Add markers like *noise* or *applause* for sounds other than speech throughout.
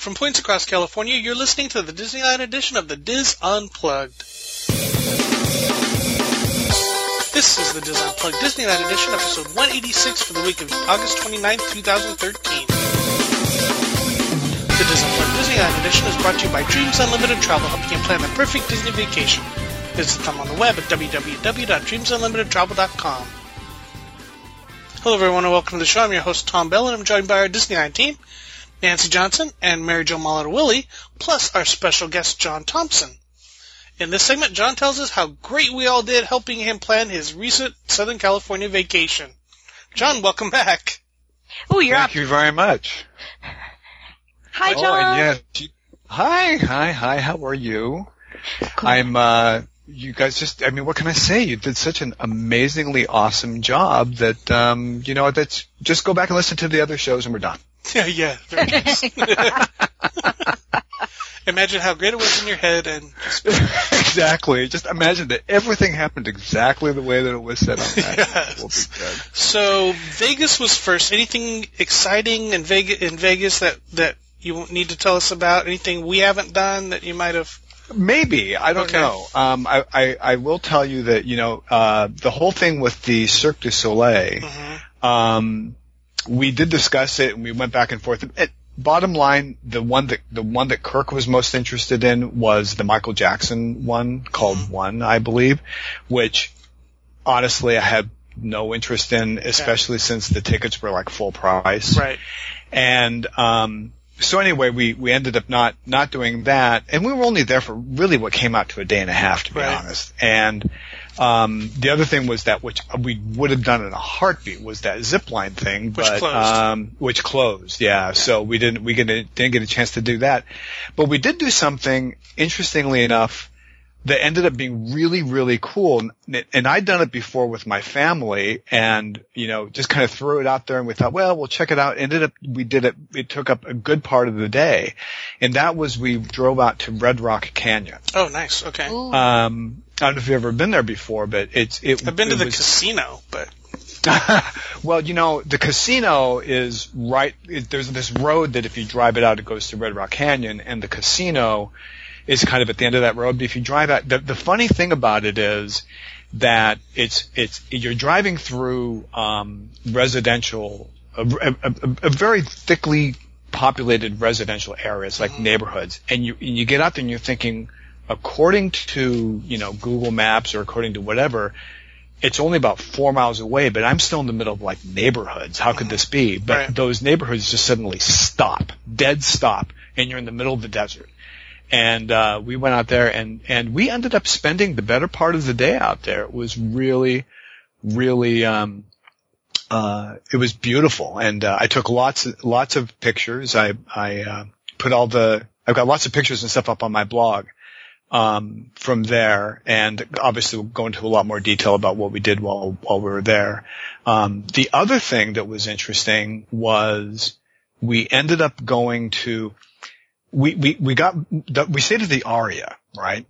From points across California, you're listening to the Disneyland edition of the Dis Unplugged. This is the Dis Unplugged Disneyland edition, episode 186 for the week of August 29, 2013. The Dis Unplugged Disneyland edition is brought to you by Dreams Unlimited Travel, helping you plan the perfect Disney vacation. Visit them on the web at www.dreamsunlimitedtravel.com. Hello, everyone, and welcome to the show. I'm your host, Tom Bell, and I'm joined by our Disneyland team, Nancy Johnson and Mary Jo Molitor-Willie, plus our special guest, John Thompson. In this segment, John tells us how great we all did helping him plan his recent Southern California vacation. John, welcome back. Oh, you're Thank up. you very much. Hi, Oh, John. and yes, you- hi, hi, hi. How are you? I'm. uh You guys just. I mean, what can I say? You did such an amazingly awesome job that um you know that's just go back and listen to the other shows and we're done. *laughs* Yeah, yeah, very nice. *laughs* Imagine how great it was in your head and just, *laughs* exactly. Just imagine that everything happened exactly the way that it was set up. Yes. We'll be good. so Vegas was first. Anything exciting in Vegas, in Vegas that, that you need to tell us about? Anything we haven't done that you might have? Maybe I don't Okay. know. Um, I, I I will tell you that you know uh, the whole thing with the Cirque du Soleil. Mhm. Um, we did discuss it and we went back and forth. Bottom line, the one that the one that Kirk was most interested in was the Michael Jackson one called Mhm. One, I believe, which honestly I had no interest in, especially since the tickets were like full price. Right. And um, so anyway, we we ended up not not doing that, and we were only there for really what came out to a day and a half, to be Right. honest. And um, the other thing was that which we would have done in a heartbeat was that zip line thing, Which but closed. um, which closed. Yeah, so we didn't we didn't didn't get a chance to do that, but we did do something interestingly enough that ended up being really, really cool. And, and I'd done it before with my family and, you know, just kind of threw it out there and we thought, well, we'll check it out. Ended up, we did it, it took up a good part of the day. And that was we drove out to Red Rock Canyon. Oh, nice. Okay. Ooh. Um, I don't know if you've ever been there before, but it's, it, I've been to the was- casino, but *laughs* well, you know, the casino is right. It, there's this road that if you drive it out, it goes to Red Rock Canyon, and the casino is kind of at the end of that road. But if you drive out, the, the funny thing about it is that it's it's you're driving through um, residential, a, a, a, very thickly populated residential areas like neighborhoods, and you and you get out there and you're thinking, according to you know Google Maps or according to whatever, it's only about four miles away, but I'm still in the middle of like neighborhoods. How could this be? But Right. those neighborhoods just suddenly stop, dead stop, and you're in the middle of the desert. And uh, we went out there, and and we ended up spending the better part of the day out there. It was really, really, um, uh, it was beautiful, and uh, I took lots lots of pictures. I I uh, put all the I've got lots of pictures and stuff up on my blog um, from there, and obviously we'll go into a lot more detail about what we did while while we were there. Um, the other thing that was interesting was we ended up going to we we we got we stayed at the Aria, right?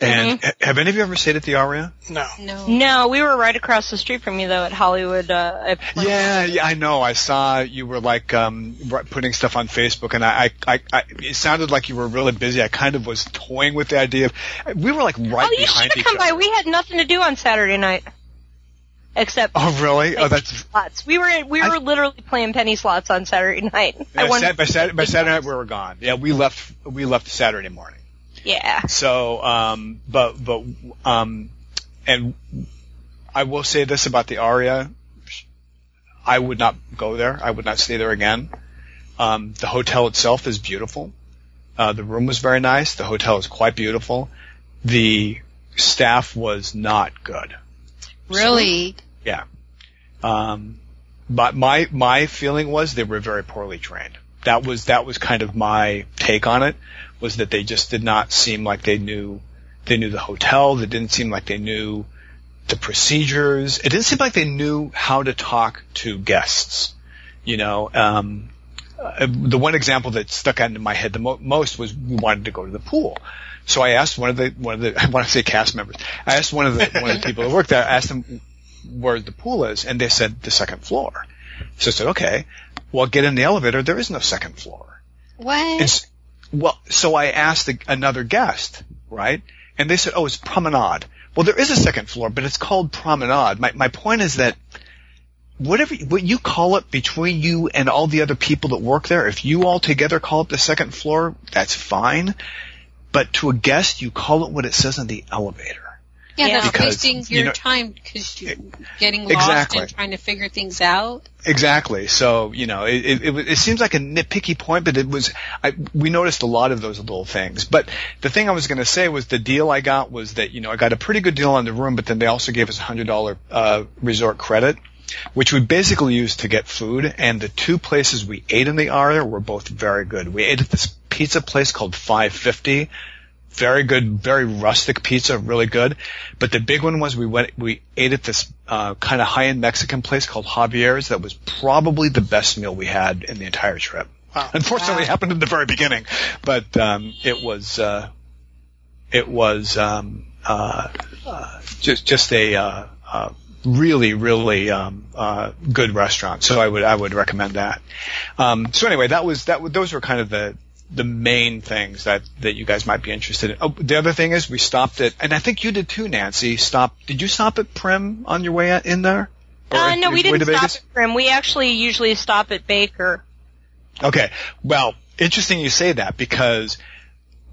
And ha- have any of you ever stayed at the Aria? no. no. No, we were right across the street from you though at Hollywood. Uh, at Yeah, yeah, I know. I saw you were like um putting stuff on Facebook, and I, I, I, I, it sounded like you were really busy. I kind of was toying with the idea of. We were like right oh, you behind should have come other. by. We had nothing to do on Saturday night, except Oh, really? Oh, that's. slots. We were we I- were literally playing penny slots on Saturday night. I By, won. By, Saturday, by Saturday night we were gone. Yeah, we left. We left Saturday morning. Yeah. So, um, but but um, and I will say this about the Aria: I would not go there. I would not stay there again. Um, the hotel itself is beautiful. Uh, the room was very nice. The hotel is quite beautiful. The staff was not good. Really? Yeah. Um, but my my feeling was they were very poorly trained. That was that was kind of my take on it. Was that they just did not seem like they knew they knew the hotel. They didn't seem like they knew the procedures. It didn't seem like they knew how to talk to guests. You know, um, uh, the one example that stuck out in my head the mo- most was we wanted to go to the pool. So I asked one of the one of the *laughs* I want to say cast members. I asked one of the one of the people that worked there. I asked them where the pool is, and they said the second floor. So I said, okay, well, get in the elevator. There is no second floor. What? And well, so I asked a, another guest, right? And they said, oh, it's promenade. Well, there is a second floor, but it's called promenade. My, my point is that whatever, what you call it between you and all the other people that work there, if you all together call it the second floor, that's fine. But to a guest, you call it what it says on the elevator. yeah, Yeah. that's Because, wasting you your know- time because you're getting lost Exactly. and trying to figure things out. Exactly. So you know, it, it, it, it seems like a nitpicky point, but it was. I, we noticed a lot of those little things. But the thing I was going to say was the deal I got was that you know I got a pretty good deal on the room, but then they also gave us a hundred dollar uh, resort credit, which we basically used to get food. And the two places we ate in the area were both very good. We ate at this pizza place called Five Fifty. Very good, very rustic pizza, really good. But the big one was we went, we ate at this uh, kind of high-end Mexican place called Javier's. That was probably the best meal we had in the entire trip. Wow. *laughs* Unfortunately, it happened in the very beginning, but um, it was uh, it was um, uh, uh, just just a uh, uh, really really um, uh, good restaurant. So I would I would recommend that. Um, so anyway, that was that. Those were kind of the the main things that that you guys might be interested in. Oh, the other thing is we stopped at, and I think you did too, Nancy. Stop. Did you stop at Primm on your way in there? Or Uh, no, we didn't stop at Primm. We actually usually stop at Baker. Okay. Well, interesting you say that because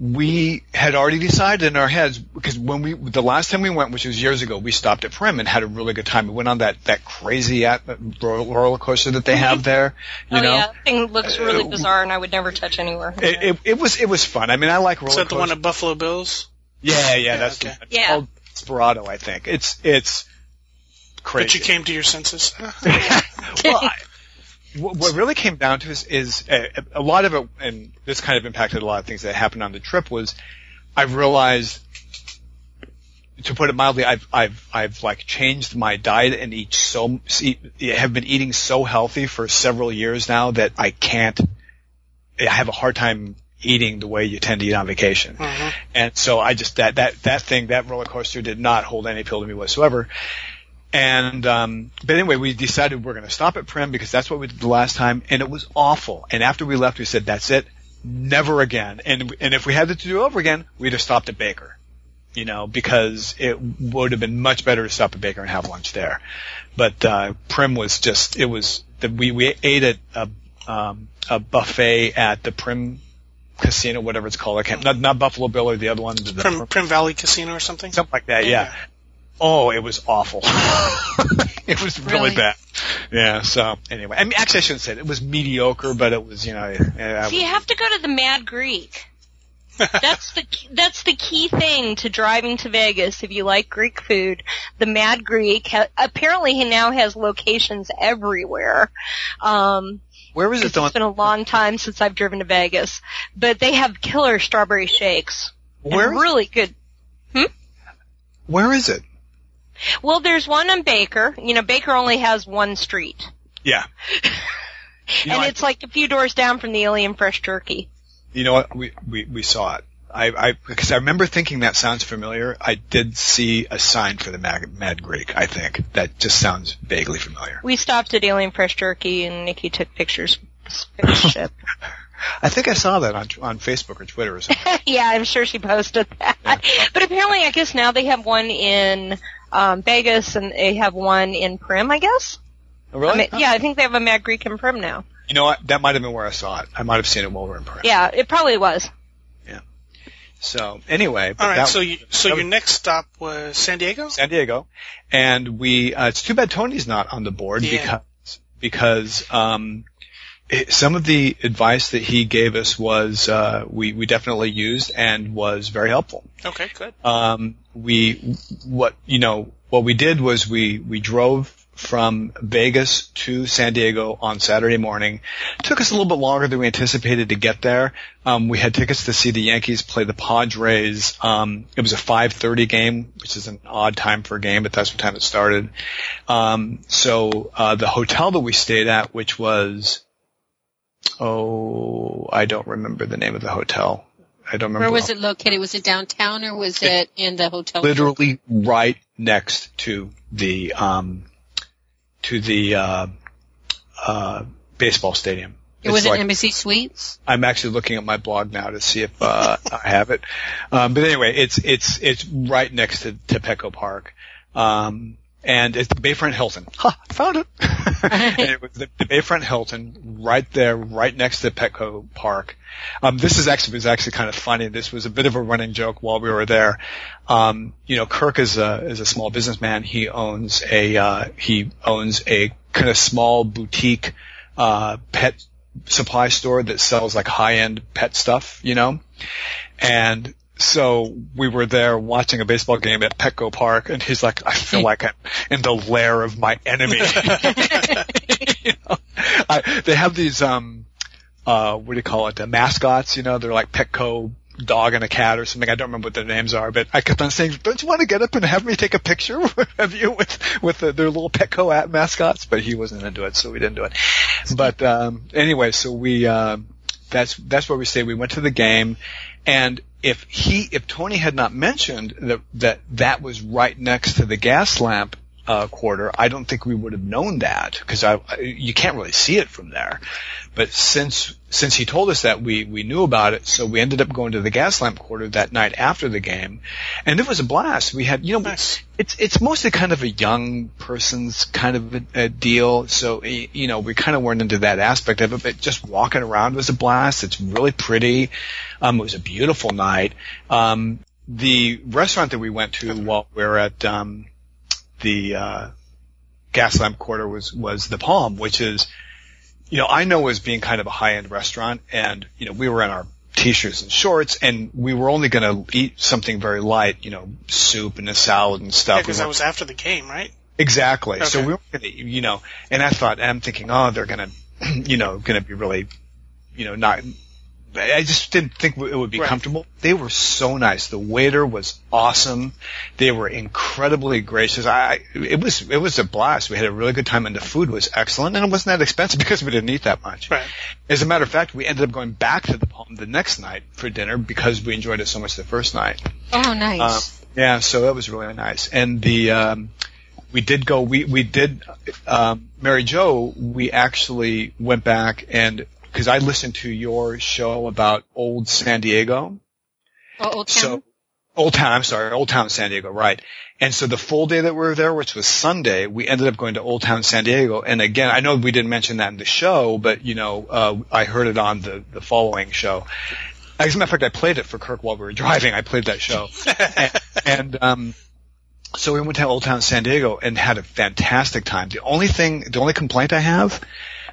we had already decided in our heads because when we the last time we went, which was years ago, we stopped at Primm and had a really good time. We went on that that crazy at, roller, roller coaster that they have *laughs* there. You oh know, yeah, that thing looks really Uh, bizarre, and I would never touch anywhere. it, it, it was it was fun. I mean, I like roller Is that the one at Buffalo Bills? yeah, yeah, that's okay. the, it's Yeah. called Desperado, I think. It's it's crazy. But you came to your senses. *laughs* well, I, what what really came down to is, is a, a lot of it, and this kind of impacted a lot of things that happened on the trip. Was I realized, to put it mildly, I've I've I've like changed my diet and eat so have been eating so healthy for several years now that I can't. I have a hard time eating the way you tend to eat on vacation. Mhm. And so I just that that that thing that roller coaster did not hold any appeal to me whatsoever. And um but anyway, we decided we're going to stop at Primm because that's what we did the last time, and it was awful. And after we left, we said that's it, never again. And and if we had to do it over again, we'd have stopped at Baker, you know, because it would have been much better to stop at Baker and have lunch there. But uh Primm was just it was the, we we ate at a um a buffet at the Primm casino, whatever it's called. I can't not not Buffalo Bill or the other one. The, the Primm, Primm Valley Casino or something? something like that. Yeah. Oh, it was awful. *laughs* it was really, Really? bad. Yeah. So anyway, I mean, actually, I shouldn't say it. It was mediocre, but it was, you know, I, I So you have to go to the Mad Greek. That's the that's the key thing to driving to Vegas. If you like Greek food, the Mad Greek ha- apparently he now has locations everywhere. Um, where was it It's been a long time since I've driven to Vegas, but they have killer strawberry shakes. and Where is, really good. Hmm? where is it? Well, there's one on Baker. You know, Baker only has one street, Yeah. You *laughs* know, and I- it's like a few doors down from the Alien Fresh Jerky. you know what? We, we, we saw it. I, I, because I remember thinking that sounds familiar. I did see a sign for the Mad, Mad Greek, I think. That just sounds vaguely familiar. We stopped at Alien Fresh Jerky, and Nikki took pictures. *laughs* I think I saw that on, on Facebook or Twitter or something. *laughs* yeah, I'm sure she posted that. But apparently, I guess now they have one in um, Vegas, and they have one in Primm. I guess. Oh, really? I mean, Huh. yeah, I think they have a Mad Greek in Primm now. You know what? That might have been where I saw it. I might have seen it while we were in Paris. Yeah, it probably was. Yeah. So anyway, but All right, that- so you, so that your next stop was San Diego? San Diego, and we. Uh, it's too bad Tony's not on the board Yeah. because because um, some of the advice that he gave us was uh, we we definitely used and was very helpful. Okay, good. Um, we what you know what we did was we we drove from Vegas to San Diego on Saturday morning. It took us a little bit longer than we anticipated to get there. Um, we had tickets to see the Yankees play the Padres. Um, it was a 5:30 game, which is an odd time for a game, but that's what time it started. Um, so uh, the hotel that we stayed at, which was oh, I don't remember the name of the hotel. I don't remember. Where was it located? Was it downtown or was it in the hotel? literally right next to the um to the uh uh baseball stadium It was It's an like- Embassy Suites. I'm actually looking at my blog now to see if uh, *laughs* I have it. Um, but anyway, it's it's it's right next to, to Petco Park, um, and it's the Bayfront Hilton. Ha! I found it. *laughs* and it was the, the Bayfront Hilton right there, right next to Petco Park. Um, this is actually was actually kind of funny. This was a bit of a running joke while we were there. Um, you know, Kirk is a is a small businessman. He owns a uh, he owns a kind of small boutique uh, pet supply store that sells like high end pet stuff, you know? And so we were there watching a baseball game at Petco Park and he's like, I feel like I'm in the lair of my enemy. *laughs* You know? I, they have these, um, uh, what do you call it? The mascots, you know, they're like Petco dog and a cat or something. I don't remember what their names are, but I kept on saying, don't you want to get up and have me take a picture *laughs* of you with, with the, their little Petco at mascots? But he wasn't into it, so we didn't do it. But, um, anyway, so we, um, that's, that's where we stayed. We went to the game and if he, if Tony had not mentioned that, that that was right next to the Gaslamp, uh, quarter, I don't think we would have known that because I, you can't really see it from there. But since since he told us that, we we knew about it, so we ended up going to the Gaslamp quarter that night after the game, and it was a blast. We had you know Nice. it's it's mostly kind of a young person's kind of a, a deal, so you know we kind of weren't into that aspect of it. But just walking around was a blast. It's really pretty. Um, it was a beautiful night. Um, the restaurant that we went to while we were at um, the uh, Gaslamp quarter was was the Palm, which is, you know, I know as being kind of a high end restaurant, and you know, we were in our t-shirts and shorts, and we were only going to eat something very light, you know, soup and a salad and stuff. Yeah, because that was after the game, right? Exactly. So we were gonna, you know, and I thought, I'm thinking, oh, they're gonna, *clears throat* you know, gonna be really, you know, not. I just didn't think it would be Right. comfortable. They were so nice. The waiter was awesome. They were incredibly gracious. I, it was, it was a blast. We had a really good time and the food was excellent and it wasn't that expensive *laughs* because we didn't eat that much. Right. As a matter of fact, we ended up going back to the Palm the next night for dinner because we enjoyed it so much the first night. Oh, nice. Um, yeah, so that was really nice. And the um, we did go. We we did. Um, Mary Jo, we actually went back and because I listened to your show about old San Diego. oh, Old Town. So Old Town, I'm sorry, Old Town San Diego, right. And so the full day that we were there, which was Sunday, we ended up going to Old Town San Diego. And again, I know we didn't mention that in the show, but you know, uh, I heard it on the, the following show. As a matter of fact, I played it for Kirk while we were driving. I played that show. and, *laughs* and, um, so we went to Old Town San Diego and had a fantastic time. The only thing, the only complaint I have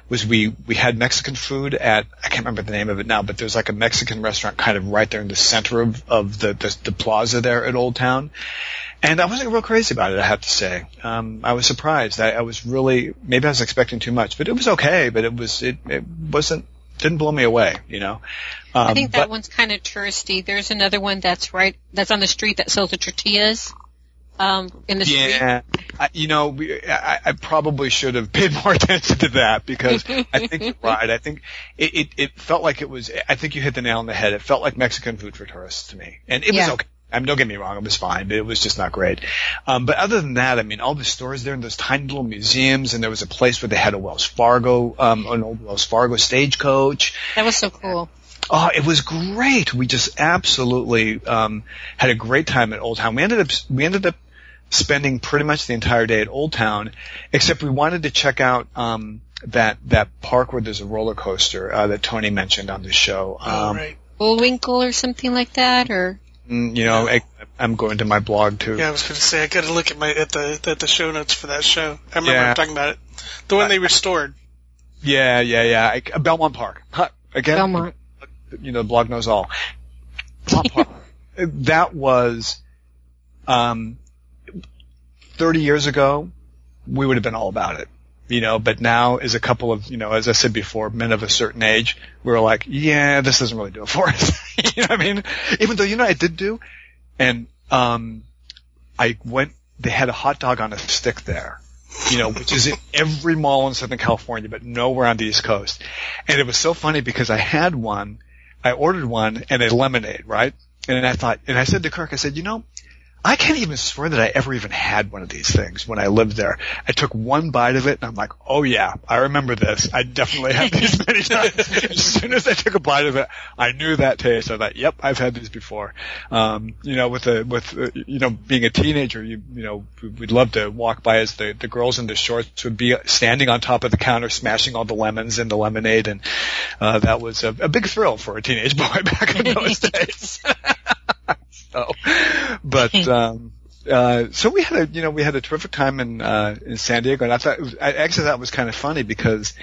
was we, we had Mexican food at, I can't remember the name of it now, but there's like a Mexican restaurant kind of right there in the center of, of the, the, the plaza there at Old Town. And I wasn't real crazy about it, I have to say. Um, I was surprised. I, I was really, maybe I was expecting too much, but it was okay, but it was, it, it wasn't, didn't blow me away, you know. Um, I think that but- one's kind of touristy. There's another one that's right, that's on the street that sells the tortillas, um, in the. Yeah, I, you know, we, I, I probably should have paid *laughs* more attention to that because I think you're *laughs* right. I think it, it, it felt like it was. I think you hit the nail on the head. It felt like Mexican food for tourists to me, and it was okay. I mean, don't get me wrong, it was fine, but it was just not great. Um, but other than that, I mean, all the stores there and those tiny little museums, and there was a place where they had a Wells Fargo, um, an old Wells Fargo stagecoach. That was so cool. Oh, it was great. We just absolutely um, had a great time at Old Town. We ended up we ended up spending pretty much the entire day at Old Town, except we wanted to check out um, that that park where there's a roller coaster uh, that Tony mentioned on the show. Oh, Um, right. Bullwinkle or something like that, or mm, You know, I, I'm going to my blog too. Yeah, I was going to say I got to look at my at the at the show notes for that show. I remember Yeah. talking about it. The one they restored. Yeah, yeah, yeah. I, Belmont Park. Huh, again, Belmont. you know, the blog knows all. Belmont Park. *laughs* that was, um, 30 years ago, we would have been all about it. You know, but now as a couple of, you know, as I said before, men of a certain age, we were like, yeah, this doesn't really do it for us. *laughs* you know what I mean? Even though, you know, I did do, and, um, I went, they had a hot dog on a stick there you know, which is in every mall in Southern California, but nowhere on the East Coast. And it was so funny because I had one, I ordered one and a lemonade, right? And I thought, and I said to Kirk, I said, you know, I can't even swear that I ever even had one of these things when I lived there. I took one bite of it and I'm like, oh yeah, I remember this. I definitely had these *laughs* many times. as soon as I took a bite of it, I knew that taste. I thought, yep, I've had these before. Um, you know, with a, with, uh, you know, being a teenager, you, you know, we'd love to walk by as the, the girls in the shorts would be standing on top of the counter smashing all the lemons in the lemonade and, uh, that was a, a big thrill for a teenage boy *laughs* back in those *laughs* days. So, but *laughs* um, uh, so we had a you know we had a terrific time in uh, in San Diego, and I thought it was, I actually thought it was kind of funny because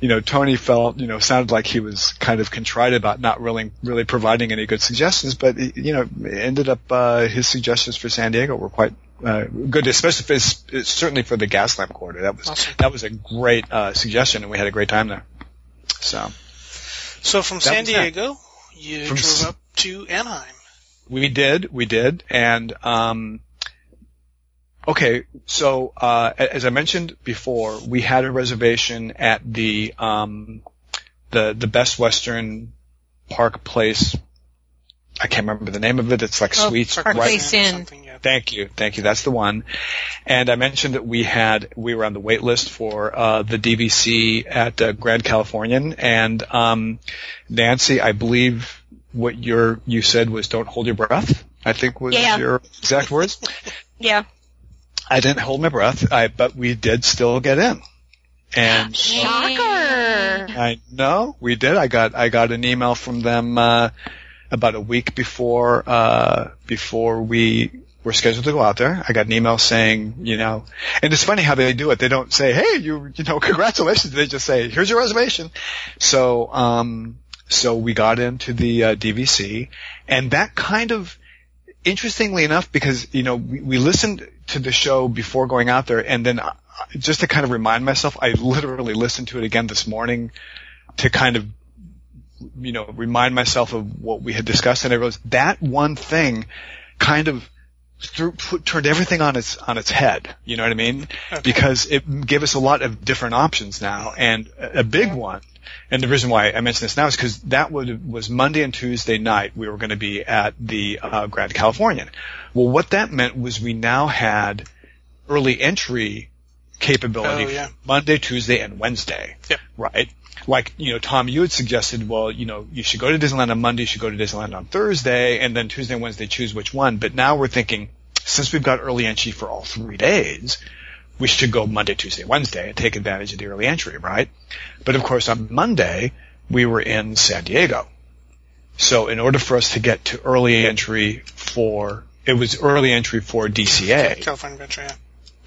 you know Tony felt you know sounded like he was kind of contrite about not really really providing any good suggestions, but you know ended up uh, his suggestions for San Diego were quite uh, good, especially for certainly for the Gaslamp Quarter. That was Awesome. that was a great uh, suggestion, and we had a great time there. So So from San was that. Diego, you From drove up to Anaheim. We did, we did, and um, okay. So uh, as I mentioned before, we had a reservation at the um, the the Best Western Park Place. I can't remember the name of it. It's like Oh, Suites. Park right- Place Inn. Something, yeah. Thank you, thank you. That's the one. And I mentioned that we had we were on the wait list for uh, the DVC at uh, Grand Californian, and um, Nancy, I believe what your you said was "Don't hold your breath." I think was Yeah. your exact words. *laughs* Yeah. I didn't hold my breath, I, but we did still get in. And Shocker. I know we did. I got I got an email from them uh, about a week before uh, before we were scheduled to go out there. I got an email saying, you know, and it's funny how they do it. They don't say, "Hey, you you know, congratulations." They just say, "Here's your reservation." So um so we got into the uh, DVC, and that kind of interestingly enough, because you know we, we listened to the show before going out there, and then uh, just to kind of remind myself, I literally listened to it again this morning to kind of you know remind myself of what we had discussed, and I realized that one thing kind of threw, put, turned everything on its on its head. You know what I mean? Because it gave us a lot of different options now, and a, a big one. And the reason why I mention this now is because that would, was Monday and Tuesday night. We were going to be at the uh, Grand Californian. Well, what that meant was we now had early entry capability Oh, yeah. Monday, Tuesday, and Wednesday. Yep. Right. Like you know, Tom, you had suggested, well, you know, you should go to Disneyland on Monday, you should go to Disneyland on Thursday, and then Tuesday and Wednesday choose which one. But now we're thinking, since we've got early entry for all three days, we should go Monday, Tuesday, Wednesday and take advantage of the early entry, right? But of course on Monday, we were in San Diego. So in order for us to get to early entry for, it was early entry for DCA. California Adventure, yeah.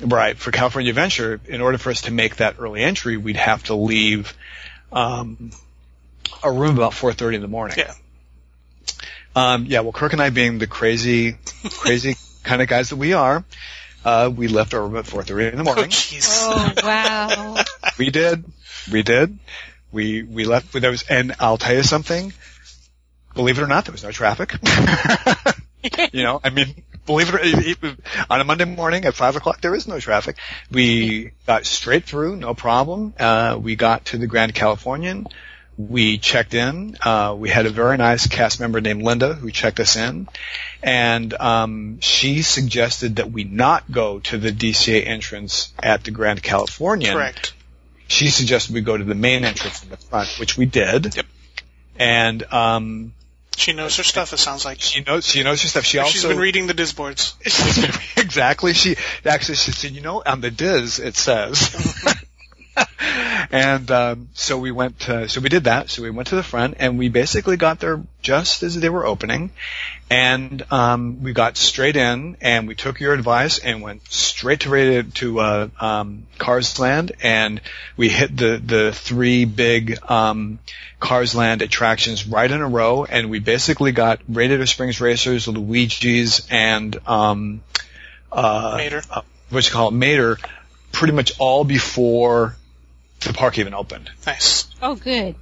Right, for California Adventure, in order for us to make that early entry, we'd have to leave um, a room about 4.30 in the morning. Yeah. Um, yeah, well, Kirk and I being the crazy, crazy *laughs* kind of guys that we are, uh, we left our room at 4.30 in the Oh, morning. jeez. Oh wow. *laughs* We did. We did. We we left with those, and I'll tell you something. Believe it or not, there was no traffic. *laughs* you know, I mean, believe it or it, it, on a Monday morning at five o'clock, there is no traffic. We got straight through, no problem. Uh, we got to the Grand Californian. We checked in. Uh, we had a very nice cast member named Linda who checked us in, and um, she suggested that we not go to the DCA entrance at the Grand Californian Correct. she suggested we go to the main entrance in the front, which we did. Yep. And um, She knows her stuff, it sounds like. she knows she knows her stuff. She also She's been reading the Disboards. *laughs* exactly. She actually she said, you know, on the Dis it says. *laughs* and um, so we went. To, so we did that. So we went to the front, and we basically got there just as they were opening, and um, we got straight in, and we took your advice and went straight to to uh, um, Cars Land, and we hit the the three big um, Cars Land attractions right in a row, and we basically got Radiator Springs Racers, Luigi's, and um, uh, Mater. uh, what you call it, Mater, pretty much all before the park even opened. Nice. Oh good.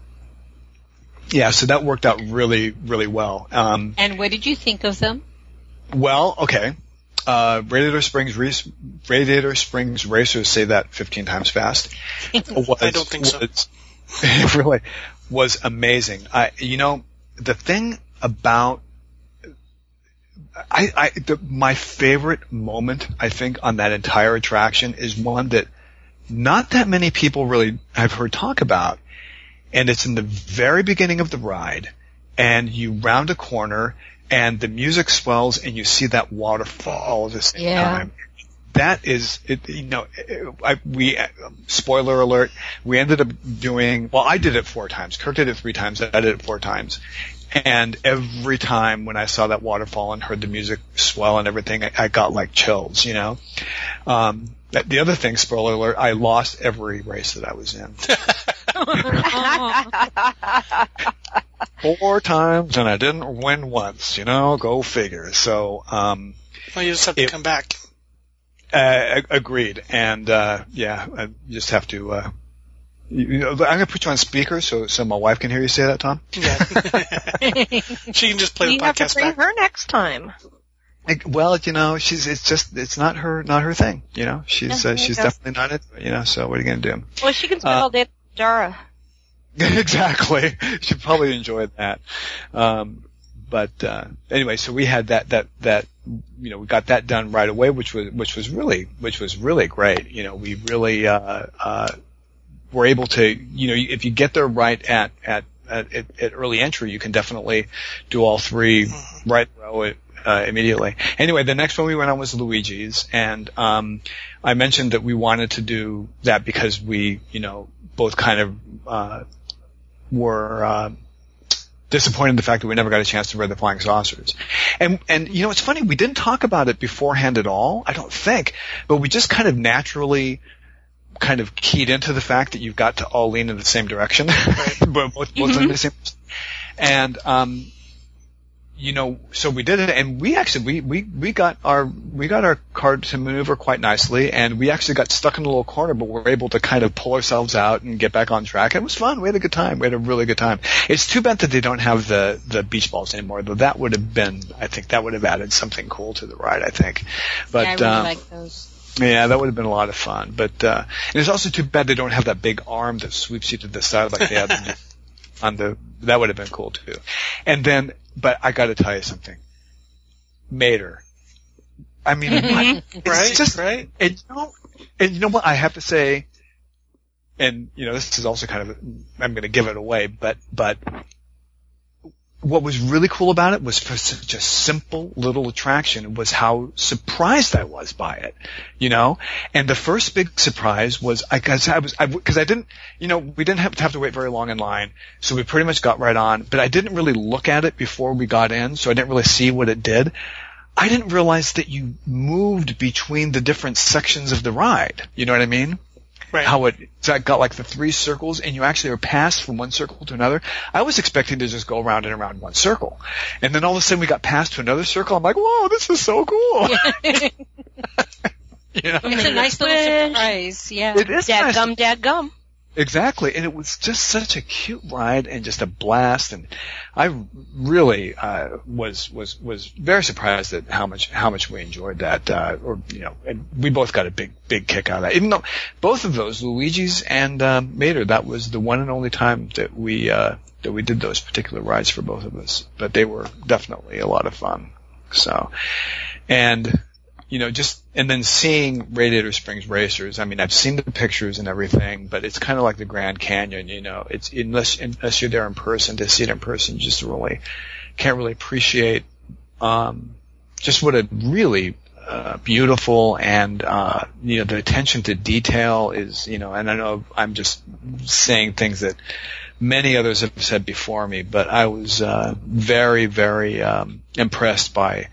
Yeah, so that worked out really, really well. Um, And what did you think of them? well, okay. Uh, Radiator Springs Race, Radiator Springs Racers say that 15 times fast. *laughs* Was, I don't think so. *laughs* it really was amazing. I, you know, the thing about I, I the, my favorite moment I think on that entire attraction is one that not that many people really have heard talk about, and it's in the very beginning of the ride, and you round a corner and the music swells and you see that waterfall all at the same Yeah. time. That is, it, you know, I, we, spoiler alert, we ended up doing, well, I did it four times. Kirk did it three times. I did it four times. And every time when I saw that waterfall and heard the music swell and everything, I, I got like chills, you know? Um, the other thing, spoiler alert, I lost every race that I was in. *laughs* *laughs* Four times and I didn't win once, you know, go figure. So, um, Well, you just have to come back. uh, agreed. And, uh, yeah, I just have to, uh, you you know, I'm gonna put you on speaker so, so my wife can hear you say that, Tom. Yeah. *laughs* she can just play we the have to bring back. her next time. Well, you know, she's, it's just, it's not her, not her thing, you know, she's, uh, she's definitely not it, you know, so what are you gonna do? Well, she can spend Uh, all day Dara. *laughs* exactly. She'd probably enjoy that. Um, but uh, anyway, so we had that that that you know we got that done right away, which was which was really which was really great. You know, we really uh, uh, were able to you know if you get there right at at at, at early entry, you can definitely do all three right in a row uh, immediately. Anyway, the next one we went on was Luigi's, and um, I mentioned that we wanted to do that because we you know both kind of uh, were uh, disappointed in the fact that we never got a chance to ride the flying saucers. And and you know it's funny we didn't talk about it beforehand at all. I don't think, but we just kind of naturally kind of keyed into the fact that you've got to all lean in the same direction, but *laughs* both, both in the same. And um, you know, so we did it, and we actually we we we got our we got our card to maneuver quite nicely, and we actually got stuck in a little corner, but we were able to kind of pull ourselves out and get back on track. It was fun. We had a good time. We had a really good time. It's too bad that they don't have the the beach balls anymore, though. That would have been, I think, that would have added something cool to the ride. I think, but yeah, I really um, like those. yeah, that would have been a lot of fun. But uh, and it's also too bad they don't have that big arm that sweeps you to the side like they had on the- That would have been cool too. And then, but I got to tell you something, Mater. I mean, mm-hmm. what? It's Right? just right? and you know, and you know what I have to say, and you know this is also kind of I'm going to give it away, but but what was really cool about it was for such a simple little attraction was how surprised I was by it, you know. And the first big surprise was I guess I was because I, didn't, you know, we didn't have to have to wait very long in line, so we pretty much got right on. But I didn't really look at it before we got in, so I didn't really see what it did. I didn't realize that you moved between the different sections of the ride. You know what I mean? Right. How it so I got like the three circles, and you actually are passed from one circle to another. I was expecting to just go around and around one circle, and then all of a sudden we got passed to another circle. I'm like, whoa, this is so cool. *laughs* you know? It's a nice little surprise. Yeah. It is Dad nice. gum, dad gum. Exactly, and it was just such a cute ride and just a blast, and I really uh, was was was very surprised at how much how much we enjoyed that, uh, or you know, and we both got a big big kick out of that. Even though both of those, Luigi's and um, Mater, that was the one and only time that we uh, that we did those particular rides for both of us, but they were definitely a lot of fun. So, and you know, just and then seeing Radiator Springs Racers. I mean, I've seen the pictures and everything, but it's kind of like the Grand Canyon. You know, it's unless unless you're there in person to see it in person, you just really can't really appreciate um, just what a really uh, beautiful and uh, you know the attention to detail is. You know, and I know I'm just saying things that many others have said before me, but I was uh, very, very um, impressed by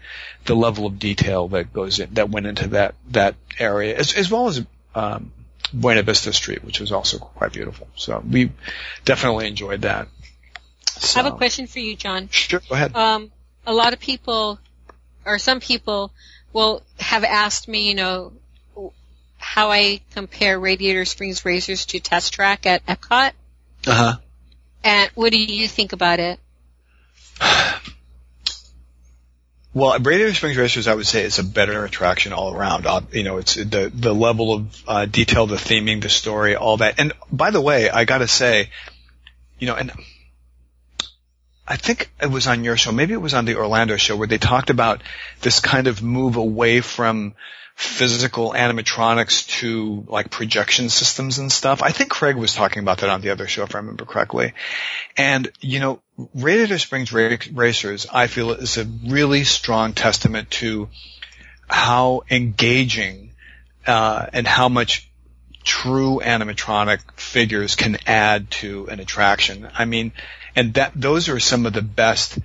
the level of detail that goes in, that went into that that area, as, as well as um, Buena Vista Street, which was also quite beautiful. So we definitely enjoyed that. I have a question for you, John. Sure, go ahead. Um, a lot of people, or some people, will have asked me, you know, how I compare Radiator Springs Racers to Test Track at Epcot. Uh huh. And what do you think about it? *sighs* *sighs* *sighs* Well, Radiator Springs Racers, I would say, is a better attraction all around. Uh, you know, it's the the level of uh, detail, the theming, the story, all that. And by the way, I got to say, you know, and I think it was on your show, maybe it was on the Orlando show where they talked about this kind of move away from physical animatronics to like projection systems and stuff. I think Craig was talking about that on the other show if I remember correctly. And, you know, Radiator Springs Racers, I feel is a really strong testament to how engaging, uh, and how much true animatronic figures can add to an attraction. I mean, and that, those are some of the best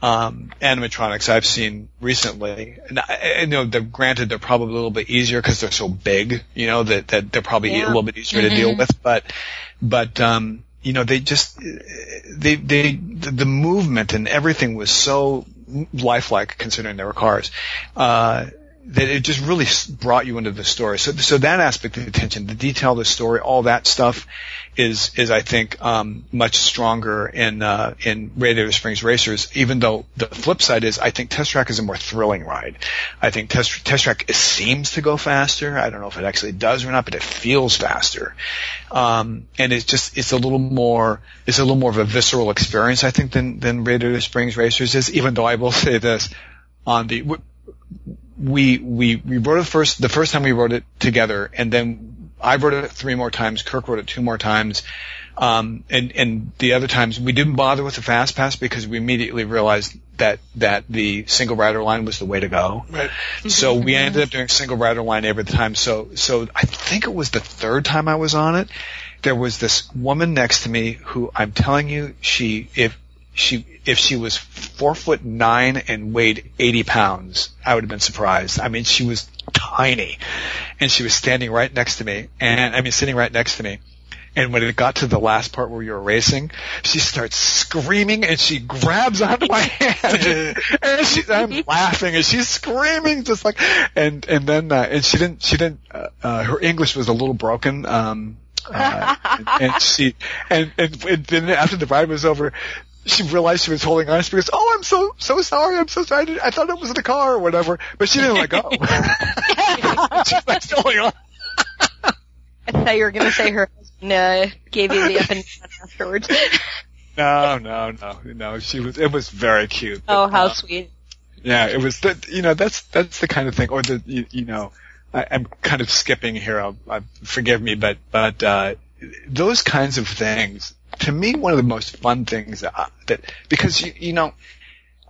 um, animatronics I've seen recently. And I, I know they're granted they're probably a little bit easier because they're so big, you know, that, that they're probably yeah. a little bit easier mm-hmm. to deal mm-hmm. with, but, but, um, you know, they just, they, they, the, movement and everything was so lifelike considering they were cars. Uh, that it just really brought you into the story. So, so that aspect of attention, the detail of the story, all that stuff is, is I think, um, much stronger in, uh, in Radiator Springs Racers, even though the flip side is I think Test Track is a more thrilling ride. I think Test, Test Track seems to go faster. I don't know if it actually does or not, but it feels faster. Um, and it's just, it's a little more, it's a little more of a visceral experience, I think, than, than Radiator Springs Racers is, even though I will *laughs* say this, on the, we we we rode it first the first time we rode it together, and then I rode it three more times. Kirk rode it two more times, um, and and the other times we didn't bother with the fast pass because we immediately realized that that the single rider line was the way to go. Right. So we ended up doing single rider line every time. So so I think it was the third time I was on it. There was this woman next to me who I'm telling you, she if she if she was four foot nine and weighed 80 pounds, I would have been surprised. I mean, she was tiny and she was standing right next to me and I mean, sitting right next to me. And when it got to the last part where you were racing, she starts screaming and she grabs *laughs* onto my hand and she, I'm *laughs* laughing and she's screaming just like, and, and then, uh, and she didn't, she didn't, uh, uh, her English was a little broken, um, uh, *laughs* and, and she, and, and, and then after the ride was over, she realized she was holding on. She goes, "Oh, I'm so so sorry. I'm so sorry. I thought it was in the car or whatever." But she didn't let go. *laughs* *laughs* She's like still holding on. I thought you were going to say her husband uh, gave you the up and down afterwards. *laughs* no, no, no, no. She was. It was very cute. But, oh, how uh, sweet. Yeah, it was. The, you know, that's that's the kind of thing, or the you, you know, I, I'm kind of skipping here. I'll, I, forgive me, but but uh, those kinds of things to me, one of the most fun things that, that because you, you know,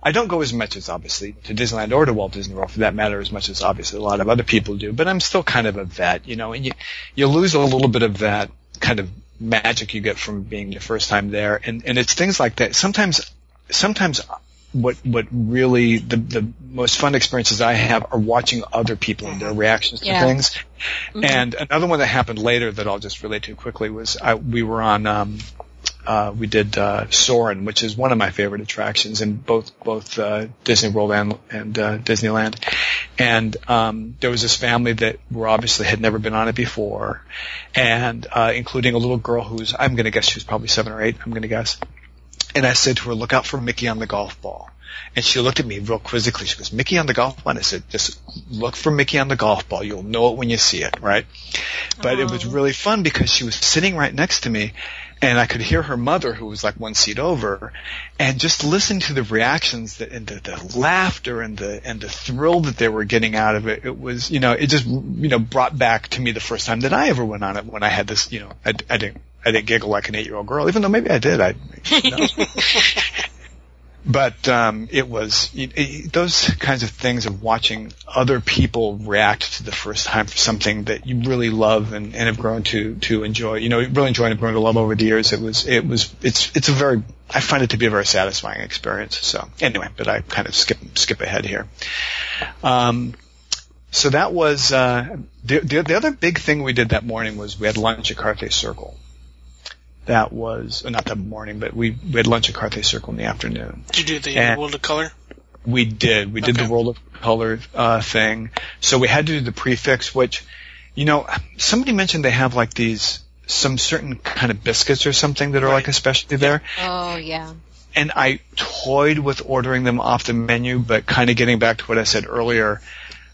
I don't go as much as obviously to Disneyland or to Walt Disney World for that matter as much as obviously a lot of other people do, but I'm still kind of a vet, you know, and you, you lose a little bit of that kind of magic you get from being the first time there. And, and it's things like that. Sometimes, sometimes what what really the the most fun experiences I have are watching other people and their reactions to yeah. things. Mm-hmm. And another one that happened later that I'll just relate to quickly was I, we were on um, uh, we did uh, Soarin', which is one of my favorite attractions in both both uh, Disney World and, and uh, Disneyland. And um, there was this family that were obviously had never been on it before, and uh, including a little girl who's I'm going to guess she was probably seven or eight. I'm going to guess. And I said to her, "Look out for Mickey on the golf ball." And she looked at me real quizzically. She goes, Mickey on the golf ball? And I said, just look for Mickey on the golf ball. You'll know it when you see it, right? But it was really fun because she was sitting right next to me and I could hear her mother, who was like one seat over, and just listen to the reactions that, and the, the laughter and the and the thrill that they were getting out of it. It was, you know, it just you know brought back to me the first time that I ever went on it when I had this, you know, I, I didn't I didn't giggle like an eight year old girl, even though maybe I did. I, you know. *laughs* but um, it was it, it, those kinds of things of watching other people react to the first time for something that you really love and, and have grown to to enjoy. You know, you really enjoying and grown to love over the years. It was it was it's it's a very I find it to be a very satisfying experience. So anyway, but I kind of skip skip ahead here. Um, so that was uh, the, the the other big thing we did that morning was we had lunch at Carthay Circle that was not that morning, but we, we had lunch at Carthay Circle in the afternoon. Did you do the and World of Color? We did. We did okay. the World of Color uh, thing. So we had to do the prix fixe, which, you know, somebody mentioned they have like these some certain kind of biscuits or something that are right. like a specialty there. Oh yeah. And I toyed with ordering them off the menu, but kind of getting back to what I said earlier,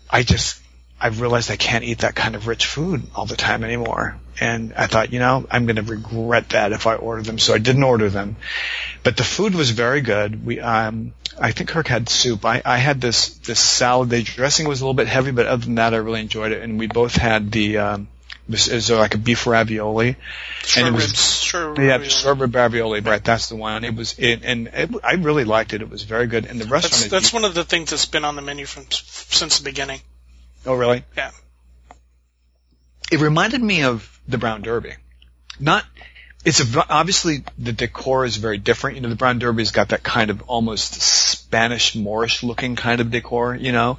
I just I've realized I can't eat that kind of rich food all the time anymore. And I thought, you know, I'm going to regret that if I order them. So I didn't order them. But the food was very good. We, um, I think Kirk had soup. I, I had this, this salad. The dressing was a little bit heavy, but other than that, I really enjoyed it. And we both had the, um, is like a beef ravioli. Short and it was, ribs. Short yeah, rib ravioli, right? That's the one. It was, it, and it, I really liked it. It was very good. And the restaurant That's is that's one of the things that's been on the menu from since the beginning. Oh, really? Yeah. It reminded me of the Brown Derby. Not, it's a, obviously the decor is very different. You know, the Brown Derby's got that kind of almost Spanish Moorish looking kind of decor, you know,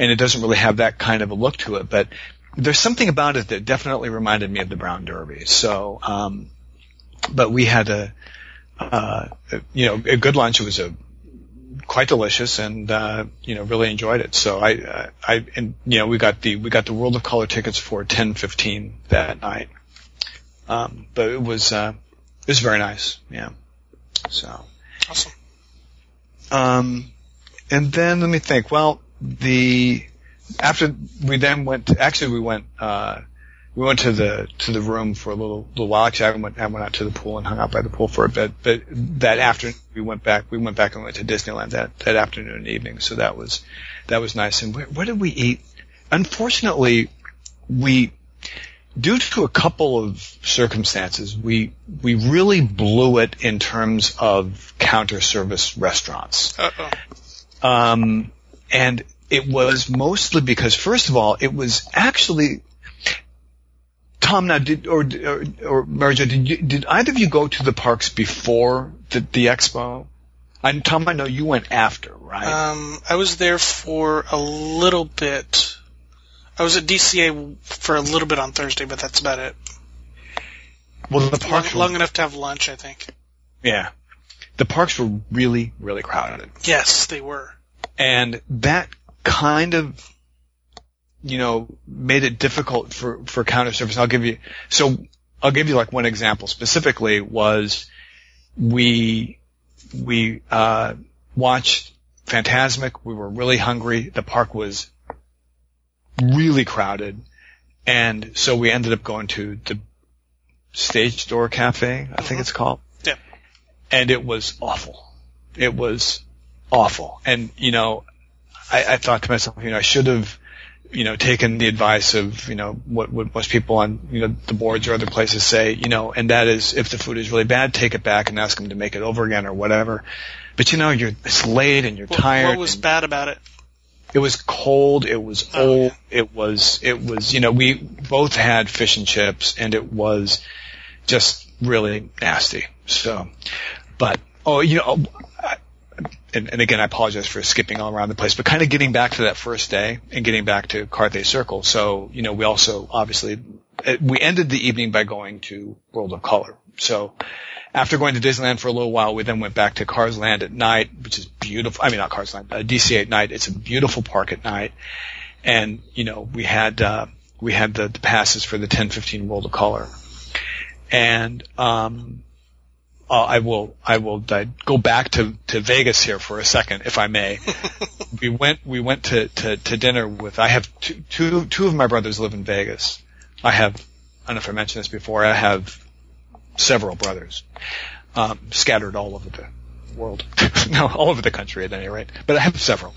and it doesn't really have that kind of a look to it, but there's something about it that definitely reminded me of the Brown Derby. So, um, but we had a, uh, you know, a good lunch. It was a quite delicious and uh, you know really enjoyed it. So I uh, I and you know we got the we got the World of Color tickets for ten fifteen that night. Um, but it was uh, it was very nice. Yeah. So Awesome. um, and then let me think. Well, the after we then went. To, actually, we went. Uh, we went to the to the room for a little little while. Actually, I went I went out to the pool and hung out by the pool for a bit. But that afternoon, we went back. We went back and went to Disneyland that that afternoon and evening. So that was that was nice. And what did we eat? Unfortunately, we due to a couple of circumstances, we we really blew it in terms of counter service restaurants. Uh oh. Um, and it was mostly because, first of all, it was actually Tom. Now, did or or, or Mary Jo, did you, did either of you go to the parks before the, the expo? And Tom, I know you went after, right? Um, I was there for a little bit. I was at DCA for a little bit on Thursday, but that's about it. well, the Long, parks, were, long enough to have lunch, I think. yeah, the parks were really, really crowded. Yes, they were. and that kind of you know made it difficult for for counter service. I'll give you so i'll give you like one example specifically was we we uh watched Fantasmic. We were really hungry. The park was really crowded. And so we ended up going to the stage door cafe i think Mhm. it's called. Yeah. and it was awful. It was awful. And you know I, I thought to myself, you know, I should have, you know, taken the advice of, you know, what, what most people on, you know, the boards or other places say, you know, and that is if the food is really bad, take it back and ask them to make it over again or whatever. But you know, you're, it's late and you're What, tired. what was bad about it? it was cold, it was Oh, old, it was, it was, you know, we both had fish and chips and it was just really nasty. So, but, oh, you know, I, and, and again, I apologize for skipping all around the place, but kind of getting back to that first day and getting back to Carthay Circle. So, you know, we also obviously, uh, we ended the evening by going to World of Color. So after going to Disneyland for a little while, we then went back to Cars Land at night, which is beautiful. I mean, not Cars Land, uh, DCA at night. It's a beautiful park at night. And, you know, we had, uh, we had the, the passes for the 1015 World of Color. And, um, uh, I will I will uh, go back to, to Vegas here for a second, if I may. *laughs* we went we went to, to, to dinner with I have two, two two of my brothers live in Vegas. I have I don't know if I mentioned this before. I have several brothers um, scattered all over the world, *laughs* no, all over the country at any rate. But I have several,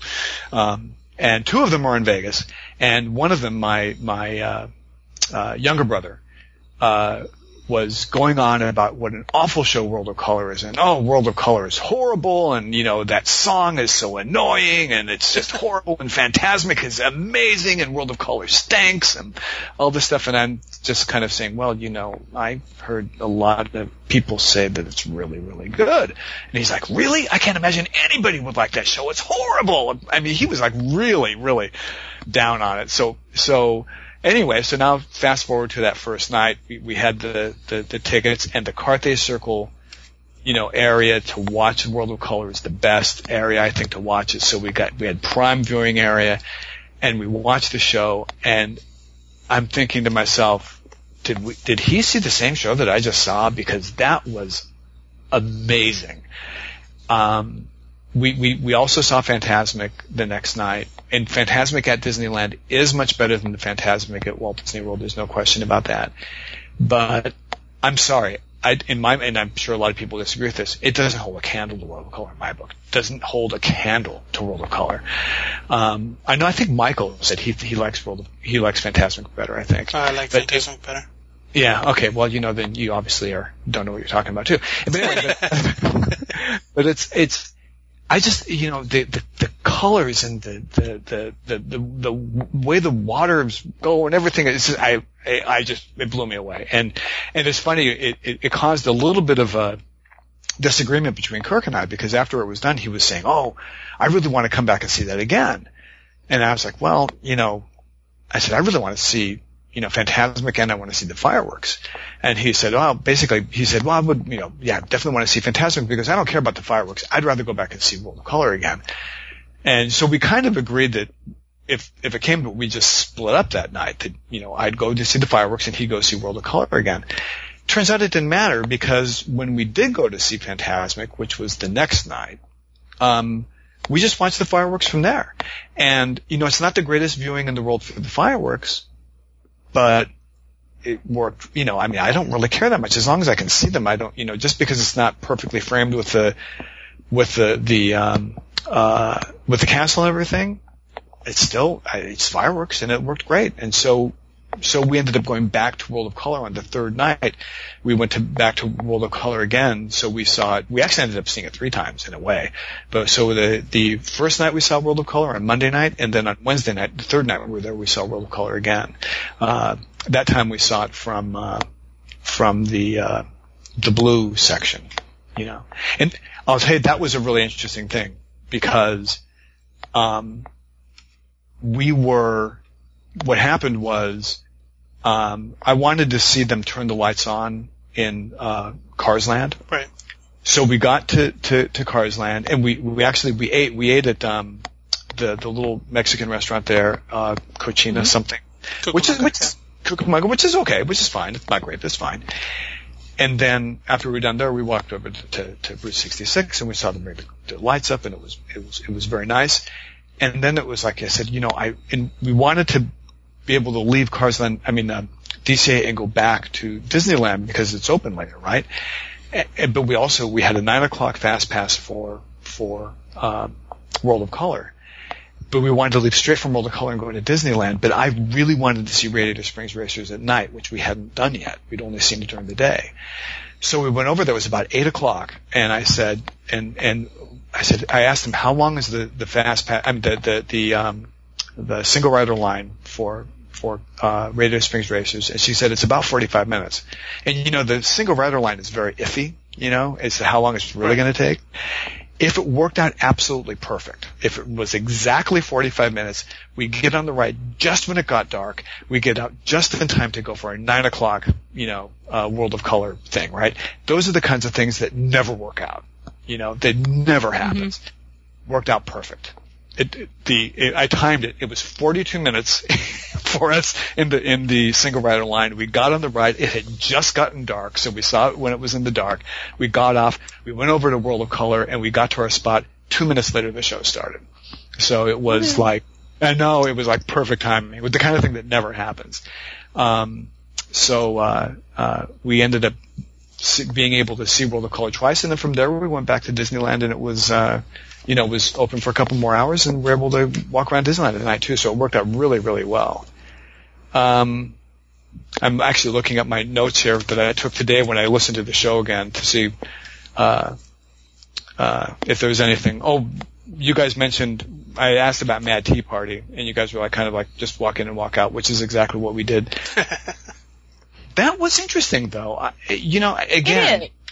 um, and two of them are in Vegas, and one of them, my my uh, uh, younger brother, uh, was going on about what an awful show World of Color is, and oh, World of Color is horrible, and you know that song is so annoying, and it's just horrible, and Fantasmic is amazing, and World of Color stinks, and all this stuff, and I'm just kind of saying, well, you know, I've heard a lot of people say that it's really, really good, and he's like, really? I can't imagine anybody would like that show. It's horrible. I mean, he was like really, really down on it. So, so anyway, so now fast forward to that first night, we, we had the, the, the tickets and the Carthay Circle, you know, area to watch World of Color is the best area, I think, to watch it. So we got, we had prime viewing area and we watched the show and I'm thinking to myself, did we, did he see the same show that I just saw? Because that was amazing. Um, we, we, we also saw Fantasmic the next night, and Fantasmic at Disneyland is much better than the Fantasmic at Walt Disney World. There's no question about that. But I'm sorry, I, in my, and I'm sure a lot of people disagree with this, it doesn't hold a candle to World of Color in my book. It doesn't hold a candle to World of Color. Um, I know, I think Michael said he, he likes World of, he likes Fantasmic better, I think. I like But- Fantasmic better. Yeah, okay, well, you know, then you obviously are, don't know what you're talking about too. But anyway, but, *laughs* *laughs* but it's, it's, I just, you know, the, the, the colors and the, the, the, the, the, way the waters go and everything, it's just, I, I, I just, it blew me away. And, and it's funny, it, it, it caused a little bit of a disagreement between Kirk and I because after it was done, he was saying, oh, I really want to come back and see that again. And I was like, well, you know, I said, I really want to see, you know, Fantasmic and I want to see the fireworks. And he said, well, basically, he said, well, I would, you know, yeah, definitely want to see Fantasmic because I don't care about the fireworks. I'd rather go back and see World of Color again. And so we kind of agreed that if, if it came to we just split up that night that, you know, I'd go to see the fireworks and he'd go see World of Color again. Turns out it didn't matter because when we did go to see Fantasmic, which was the next night, um, we just watched the fireworks from there. And, you know, it's not the greatest viewing in the world for the fireworks, but it worked, you know, I mean, I don't really care that much. As long as I can see them, I don't, you know, just because it's not perfectly framed with the, with the, the, um, uh, with the castle and everything, it's still, it's fireworks and it worked great. And so, so we ended up going back to World of Color on the third night. We went to back to World of Color again, so we saw it. We actually ended up seeing it three times in a way. But so the the first night we saw World of Color on Monday night, and then on Wednesday night, the third night when we were there, we saw World of Color again. Uh, that time we saw it from uh, from the uh, the blue section, you know. And I'll tell you that was a really interesting thing because um, we were what happened was um, I wanted to see them turn the lights on in uh, Cars Land. Right. So we got to, to, to Cars Land and we, we actually we ate we ate at um, the the little Mexican restaurant there, uh, Cochina something, which is which is which is okay, which is fine. It's not great, but it's fine. And then after we were done there, we walked over to, to, to Route 66 and we saw them bring the, the lights up and it was, it was, it was very nice. And then it was like I said, you know, I, and we wanted to be able to leave Carsland, I mean, uh, DCA and go back to Disneyland because it's open later, right? And, and, but we also, we had a nine o'clock fast pass for, for, um, World of Color. But we wanted to leave straight from World of Color and go into Disneyland, but I really wanted to see Radiator Springs Racers at night, which we hadn't done yet. We'd only seen it during the day. So we went over there, it was about eight o'clock, and I said, and, and I said, I asked him, how long is the, the fast pass, I mean, the, the, the, um, the single rider line for, for, uh, Radiator Springs Racers? And she said, it's about 45 minutes. And you know, the single rider line is very iffy, you know, as to how long it's really going to take. If it worked out absolutely perfect, if it was exactly 45 minutes, we get on the ride just when it got dark. We get out just in time to go for a nine o'clock, you know, uh, World of Color thing, right? Those are the kinds of things that never work out. You know, that never happens. Worked out perfect. It, it the it, I timed it. It was 42 minutes *laughs* for us in the in the single rider line. We got on the ride. It had just gotten dark, so we saw it when it was in the dark. We got off. We went over to World of Color, and we got to our spot. Two minutes later, the show started. So it was like, I know it was like perfect timing. It was the kind of thing that never happens. Um, so uh, uh, we ended up being able to see World of Color twice, and then from there we went back to Disneyland, and it was, uh, you know, it was open for a couple more hours, and we're able to walk around Disneyland at night too. So it worked out really, really well. Um, I'm actually looking at my notes here that I took today when I listened to the show again to see uh, uh, if there was anything. Oh, you guys mentioned I asked about Mad Tea Party, and you guys were like kind of like just walk in and walk out, which is exactly what we did. *laughs* that was interesting, though. I, you know, again, It is. i-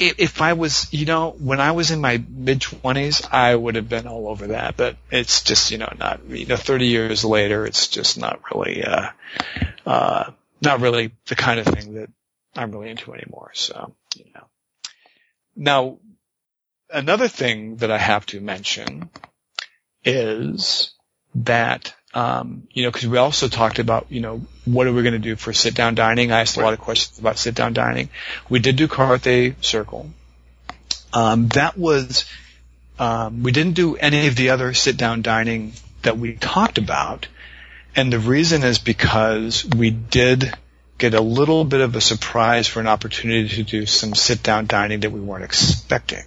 if I was, you know, when I was in my mid twenties, I would have been all over that. But it's just, you know, not, you know, thirty years later, it's just not really, uh, uh, not really the kind of thing that I'm really into anymore. So, you know. Now, another thing that I have to mention is that, um, you know, because we also talked about, you know, what are we going to do for sit down dining? I asked a lot of questions about sit down dining. We did do Carthay Circle. Um, that was um, we didn't do any of the other sit down dining that we talked about, and the reason is because we did get a little bit of a surprise for an opportunity to do some sit down dining that we weren't expecting.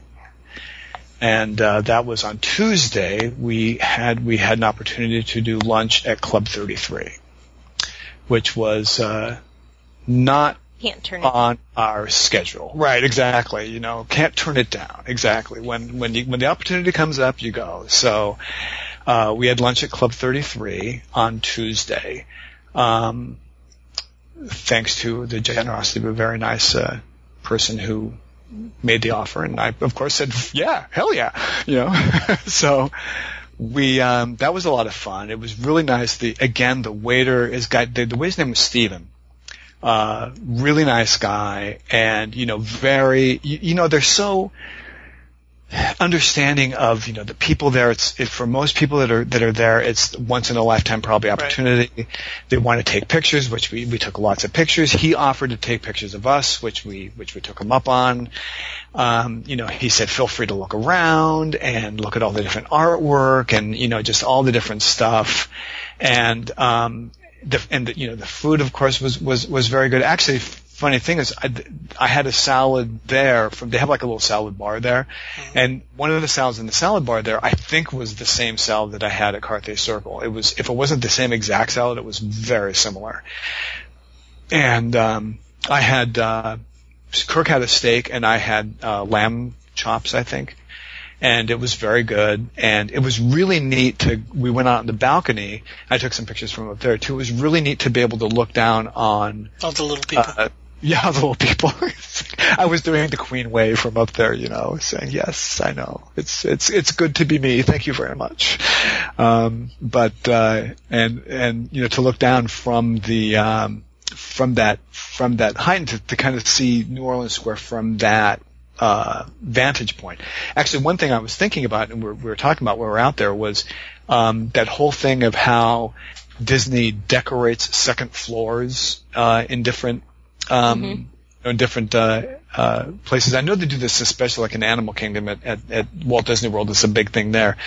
And uh, that was on Tuesday. We had we had an opportunity to do lunch at Club 33, which was uh, not Can't turn it. on our schedule. Right, exactly. You know, can't turn it down. Exactly. When when you when the opportunity comes up, you go. So uh, we had lunch at Club 33 on Tuesday. Um, thanks to the generosity of a very nice uh, person who made the offer, and I of course said, "Yeah, hell yeah," you know. *laughs* so we um, that was a lot of fun. It was really nice. The again, the waiter is guy. The, the waiter's name was Steven. Uh, really nice guy, and you know, very. You, you know, they're so understanding of you know the people there. It's it, for most people that are that are there. It's once in a lifetime probably opportunity. They want to take pictures, which we we took lots of pictures. He offered to take pictures of us, which we which we took him up on. Um, you know, he said feel free to look around and look at all the different artwork and you know just all the different stuff. And um, the, and the, you know the food of course was was was very good. Actually, funny thing is I, I had a salad there from they have like a little salad bar there, and one of the salads in the salad bar there I think was the same salad that I had at Carthay Circle. It was if it wasn't the same exact salad, it was very similar. And um, I had uh, Kirk had a steak and I had uh, lamb chops, I think and it was very good. And it was really neat to. We went out on the balcony. I took some pictures from up there too. It was really neat to be able to look down on. All the little people. Uh, yeah, the little people. *laughs* I was doing the Queen wave from up there, you know, saying yes, I know. It's it's it's good to be me. Thank you very much. Um, but uh, and and you know to look down from the um, from that from that height to, to kind of see New Orleans Square from that uh, vantage point. Actually, one thing I was thinking about, and we were, we were talking about when we were out there, was um, that whole thing of how Disney decorates second floors uh, in different um, in different uh, uh, places. I know they do this especially like in Animal Kingdom at, at, at Walt Disney World. It's a big thing there,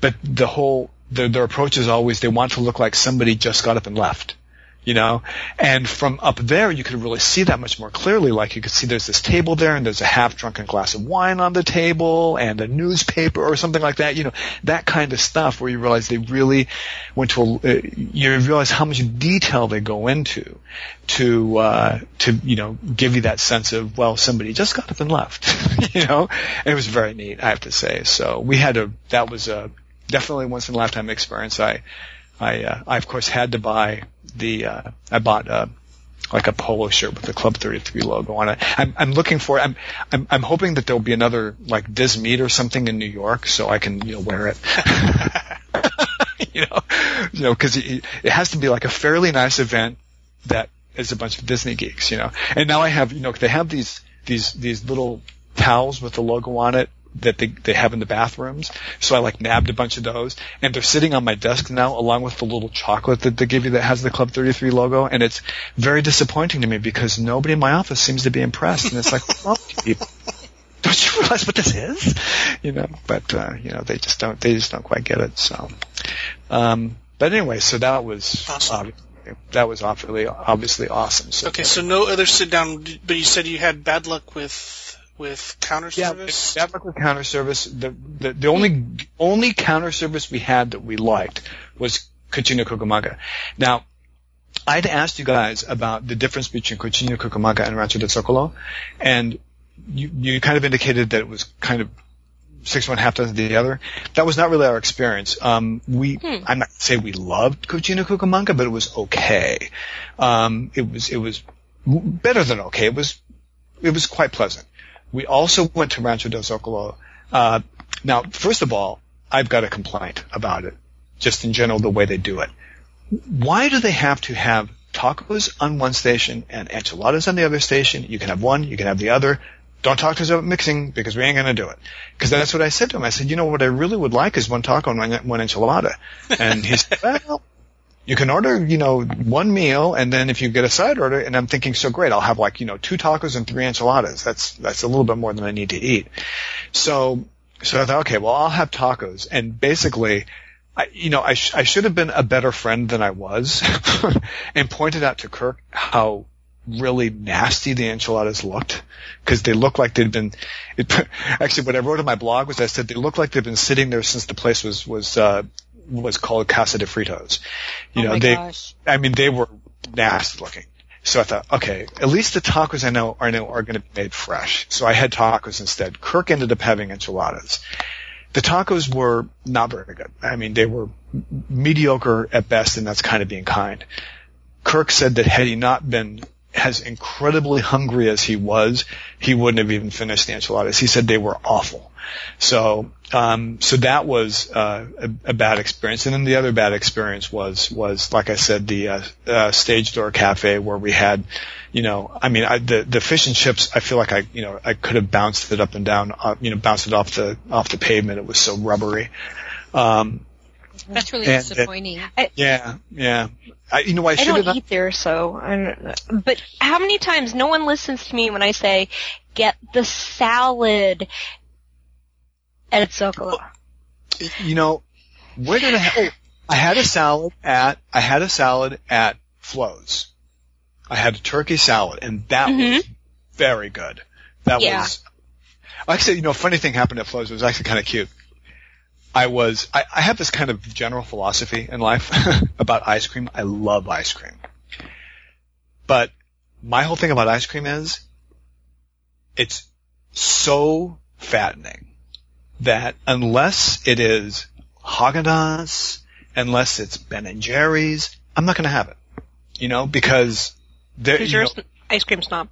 but the whole their, their approach is always they want to look like somebody just got up and left you know? And from up there you could really see that much more clearly. Like you could see there's this table there and there's a half drunken glass of wine on the table and a newspaper or something like that you know? That kind of stuff where you realize they really went to a, uh, you realize how much detail they go into to uh to you know give you that sense of well somebody just got up and left *laughs* you know? And it was very neat i have to say. So we had a that was a definitely once in a lifetime experience. I I, uh, I of course had to buy the, uh, I bought, uh, like a polo shirt with the Club 33 logo on it. I'm, I'm looking for, I'm, I'm, I'm hoping that there'll be another like Dismeet or something in New York so I can, you know, wear it. *laughs* you know, you know, cause it, it has to be like a fairly nice event that is a bunch of Disney geeks, you know. And now I have, you know, they have these, these, these little towels with the logo on it that they, they have in the bathrooms. So I like nabbed a bunch of those and they're sitting on my desk now along with the little chocolate that they give you that has the Club 33 logo. And it's very disappointing to me because nobody in my office seems to be impressed. And it's like, *laughs* well, people, don't you realize what this is? You know, but, uh, you know, they just don't, they just don't quite get it. So, um, but anyway, so that was, Awesome. obvi- that was obviously, obviously awesome. So Okay, so no other sit down, but you said you had bad luck with with counter Yeah, service. that was counter service. The, the the only only counter service we had that we liked was Cucina Cucamonga. Now, I'd asked you guys about the difference between Cucina Cucamonga and Rancho de Zocalo, and you you kind of indicated that it was kind of six one half dozen the other. That was not really our experience. Um, we Hmm. I'm not say we loved Cucina Cucamonga, but it was okay. Um, it was it was better than okay. It was it was quite pleasant. We also went to Rancho del Zocalo. Uh, now, first of all, I've got a complaint about it, just in general, the way they do it. Why do they have to have tacos on one station and enchiladas on the other station? You can have one, you can have the other. Don't talk to us about mixing because we ain't going to do it. Because that's what I said to him. I said, you know, what I really would like is one taco and one, one enchilada. And he said, *laughs* well, you can order, you know, one meal and then if you get a side order, and I'm thinking, so great, I'll have like, you know, two tacos and three enchiladas. That's, that's a little bit more than I need to eat. So so I thought, okay, well, I'll have tacos. And basically, I, you know, I, sh- I should have been a better friend than I was *laughs* and pointed out to Kirk how really nasty the enchiladas looked because they looked like they'd been, it, *laughs* actually what I wrote on my blog was I said they looked like they'd been sitting there since the place was, was, uh, was called Casa de Fritos. You oh know, they, gosh. I mean, they were nasty looking. So I thought, okay, at least the tacos I know are know are going to be made fresh. So I had tacos instead. Kirk ended up having enchiladas. The tacos were not very good. I mean, they were mediocre at best, and that's kind of being kind. Kirk said that had he not been as incredibly hungry as he was, he wouldn't have even finished the enchiladas. He said they were awful. So, um, so that was uh, a, a bad experience. And then the other bad experience was was like I said, the uh, uh, stage door cafe where we had, you know, I mean, I, the the fish and chips. I feel like I, you know, I could have bounced it up and down, uh, you know, bounced it off the off the pavement. It was so rubbery. Um, That's really and it- disappointing. yeah, yeah. I, you know, I I should don't have. eat there, so. I don't, but how many times no one listens to me when I say, "Get the salad." At Zocalo. You know, where did I? Ha- oh, I had a salad at. I had a salad at Flo's. I had a turkey salad, and that Mhm. was very good. That Yeah. was. Actually, you know, funny thing happened at Flo's. It was actually kind of cute. I was. I, I have this kind of general philosophy in life *laughs* about ice cream. I love ice cream, but my whole thing about ice cream is it's so fattening that unless it is Haagen-Dazs, unless it's Ben and Jerry's, I'm not going to have it. You know, because there, Because you you're know, an ice cream snob.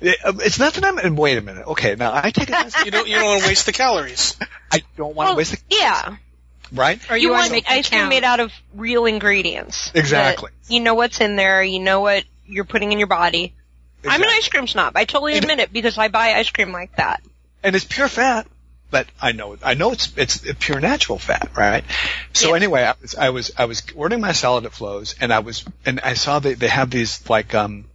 it- uh, it's not that I'm. And wait a minute. Okay, now I take it. You don't you don't want to waste the calories. I don't want to Well, waste the Calories. yeah. right. Or You, you, want to make ice cream count. made out of real ingredients. Exactly. You know what's in there. You know what you're putting in your body. I'm an ice cream snob. I totally It- admit it because I buy ice cream like that. and it's pure fat. But I know I know it's it's a pure natural fat, right? So Yeah. anyway, I was I was I was ordering my salad at Flo's, and I was and I saw they they have these like um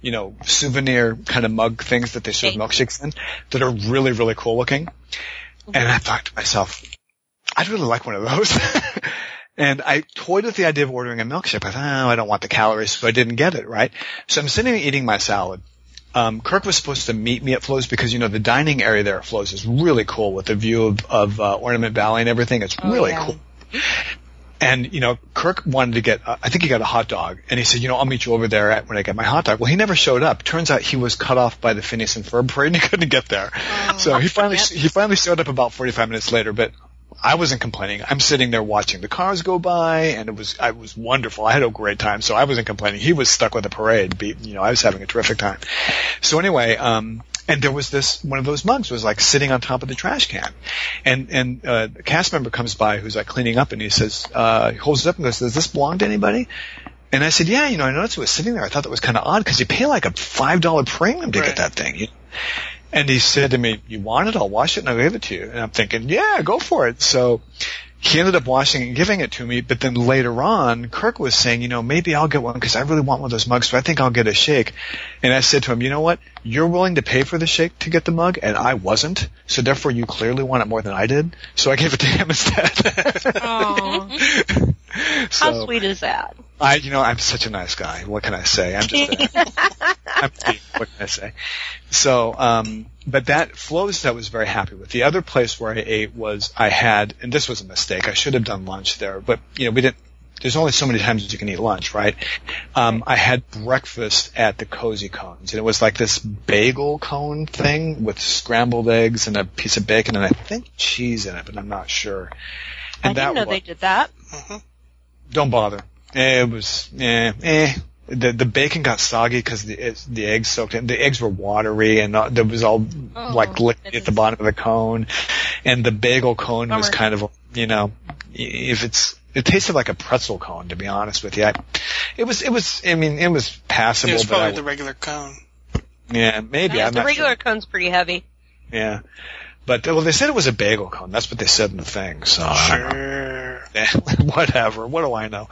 you know souvenir kind of mug things that they serve milkshakes in that are really really cool looking, and I thought to myself, I'd really like one of those. *laughs* And I toyed with the idea of ordering a milkshake. I thought, oh, I don't want the calories, so I didn't get it, right? So I'm sitting eating my salad, um, Kirk was supposed to meet me at Flo's because you know the dining area there at Flo's is really cool with the view of, of uh, Ornament Valley and everything. It's Oh, really yeah. cool. And you know, Kirk wanted to get. Uh, I think he got a hot dog, and he said, "You know, I'll meet you over there at, when I get my hot dog." Well, he never showed up. Turns out he was cut off by the Phineas and Ferb parade, and he *laughs* couldn't get there. so he finally he finally showed up about 45 minutes later, but. I wasn't complaining. I'm sitting there watching the cars go by, and it was I was wonderful. I had a great time, so I wasn't complaining. He was stuck with the parade. Be, you know, I was having a terrific time. So anyway, um, and there was this one of those mugs was like sitting on top of the trash can, and and uh, a cast member comes by who's like cleaning up, and he says, uh, he holds it up and goes, "Does this belong to anybody?" And I said, "Yeah, you know, I noticed it was sitting there. I thought that was kind of odd because you pay like a five dollar premium to Right. get that thing." And he said to me, "You want it? I'll wash it and I'll give it to you." And I'm thinking, "Yeah, go for it." So he ended up washing it and giving it to me. But then later on, Kirk was saying, "You know, maybe I'll get one because I really want one of those mugs. So I think I'll get a shake." And I said to him, "You know what? You're willing to pay for the shake to get the mug, and I wasn't. So therefore, you clearly want it more than I did. So I gave it to him *laughs* instead." So How sweet is that? I, you know, I'm such a nice guy. What can I say? I'm just, a, *laughs* I'm, what can I say? So, um, but that Flo's I was very happy with. The other place where I ate was I had, and this was a mistake. I should have done lunch there, but you know, we didn't. There's only so many times you can eat lunch, right? Um, I had breakfast at the Cozy Cones, and it was like this bagel cone thing with scrambled eggs and a piece of bacon, and I think cheese in it, but I'm not sure. I And didn't know wa- they did that. Mhm. don't bother. It was eh, eh. The the bacon got soggy because the it, the eggs soaked in. The eggs were watery and uh, there was all Oh, like liquid at the bottom of the cone, and the bagel cone was kind of you know if it's it tasted like a pretzel cone to be honest with you. I, it was it was I mean it was passable, It was but I, probably the regular cone. yeah maybe I'm the not regular sure. cone's pretty heavy. Yeah, but well they said it was a bagel cone. That's what they said in the thing. So I don't know. Sure. Sure. *laughs* whatever. What do I know?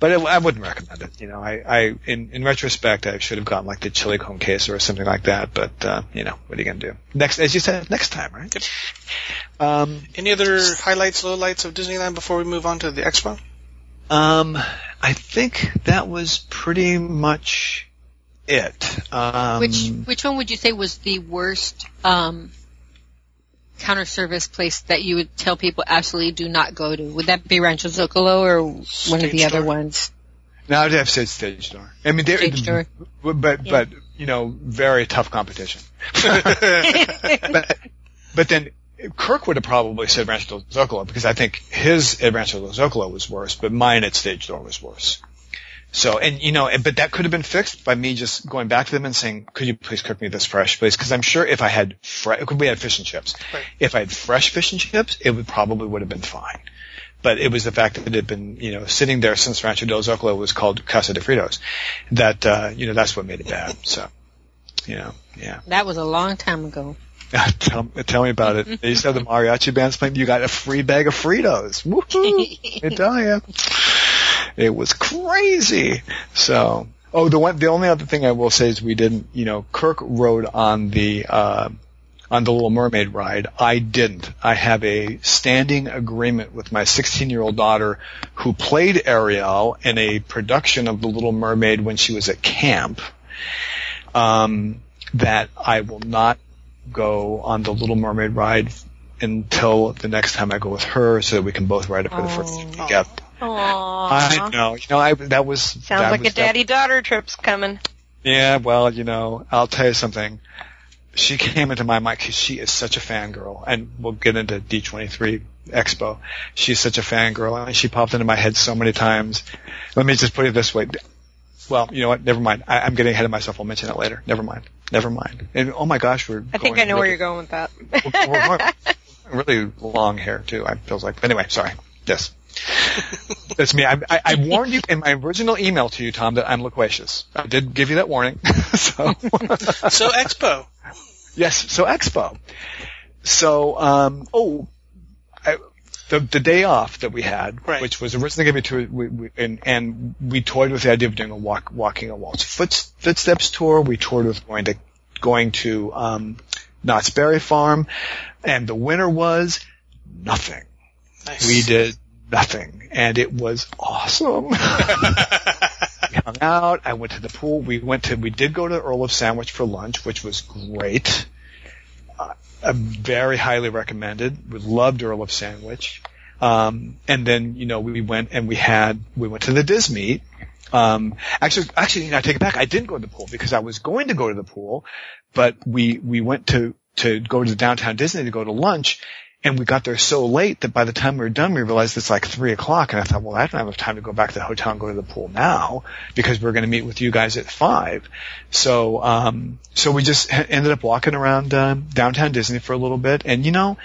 But it, I wouldn't recommend it. You know, I, I in in retrospect, I should have gotten like the chili cone queso or something like that. But uh, you know, what are you gonna do? Next, as you said, next time, right? Good. Um, Any other highlights, lowlights of Disneyland before we move on to the expo? um, I think that was pretty much it. Um, Which which one would you say was the worst um, counter service place that you would tell people absolutely do not go to? Would that be Rancho Zocalo or one of Stage the other ones? No, I'd have said stage door. I mean, Stage door. but Yeah. but you know, very tough competition. *laughs* but but then Kirk would have probably said Rancho del Zocalo because I think his at Rancho del Zocalo was worse, but mine at Stage Door was worse. So, and you know, and- but that could have been fixed by me just going back to them and saying, "Could you please cook me this fresh, please?" Because I'm sure if I had fresh, we had fish and chips. Right. If I had fresh fish and chips, it would probably would have been fine. But it was the fact that it had been, you know, sitting there since Rancho del Zocalo was called Casa de Fritos, that uh, you know that's what made it bad. So, you know, yeah. That was a long time ago. *laughs* tell, tell me about it. *laughs* They used to have the mariachi bands playing. You got a free bag of Fritos. Woohoo! *laughs* I tell ya. It was crazy. So, oh, the one, the only other thing I will say is we didn't, you know, Kirk rode on the, uh, on the Little Mermaid ride. I didn't. I have a standing agreement with my 16 year old daughter who played Ariel in a production of the Little Mermaid when she was at camp. Um, that I will not go on the Little Mermaid ride until the next time I go with her so that we can both ride it for the first time Oh. together. Aww. I know. You know, I, that was, Sounds that like was a daddy-daughter trip's coming. yeah, well, you know, I'll tell you something. She came into my mind because she is such a fangirl, and we'll get into D23 Expo. She's such a fangirl, and she popped into my head so many times. Let me just put it this way. Well, you know what? Never mind. I, I'm getting ahead of myself. I'll mention that later. Never mind. Never mind. And oh my gosh, we're. I think I know where you're going with that. we're, we're going really long hair too. I feels like. But anyway, sorry. Yes. *laughs* That's me. I, I, I warned you in my original email to you, Tom, that I'm loquacious. I did give you that warning. *laughs* so, So expo. yes. So Expo. So, um, oh, I, the the day off that we had, Right. which was originally going to be to, we, we, and and we toyed with the idea of doing a walk, walking a Walt's foot, footsteps tour. We toured with going to going to um, Knott's Berry Farm, and the winner was nothing. Nice. We did nothing, and it was awesome. *laughs* we hung out. I went to the pool. We went to. We did go to the Earl of Sandwich for lunch, which was great. Uh, uh, very highly recommended. We loved Earl of Sandwich. Um, and then you know we went and we had we went to the Disney. Um, actually, actually, you know, I take it back. I didn't go to the pool because I was going to go to the pool, but we we went to to go to the downtown Disney to go to lunch, and we got there so late that by the time we were done, we realized it's like three o'clock, and I thought, well, I don't have time to go back to the hotel and go to the pool now because we're going to meet with you guys at five. So, um, so we just ended up walking around um, downtown Disney for a little bit, and you know.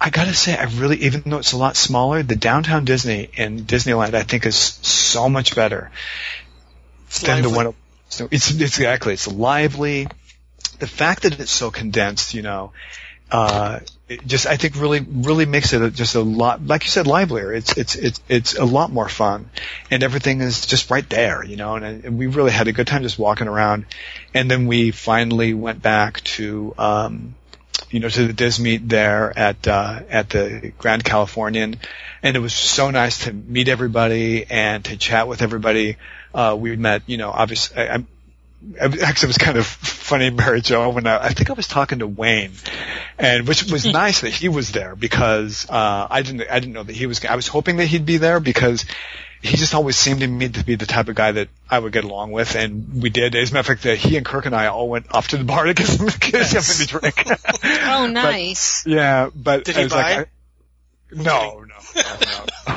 I gotta say, I really, even though it's a lot smaller, the downtown Disney in Disneyland, I think is so much better It's than the lively. one. So it's, it's exactly, it's lively. The fact that it's so condensed, you know, uh, just I think really really makes it a, just a lot like you said livelier. It's it's it's it's a lot more fun, and everything is just right there, you know. And, and we really had a good time just walking around, and then we finally went back to um, you know to the Disney there at uh, at the Grand Californian, and it was so nice to meet everybody and to chat with everybody. Uh, we met, you know, obviously. I, actually it was kind of funny, Mary Jo, when I, I think I was talking to Wayne, and which was nice that he was there because uh, I didn't I didn't know that he was. I was hoping that he'd be there because he just always seemed to me to be the type of guy that I would get along with, and we did. As a matter of fact, that he and Kirk and I all went off to the bar to get some, *laughs* get something to drink. *laughs* Oh, *laughs* nice. yeah, but Did I he was buy? like, I, no, no, no, no.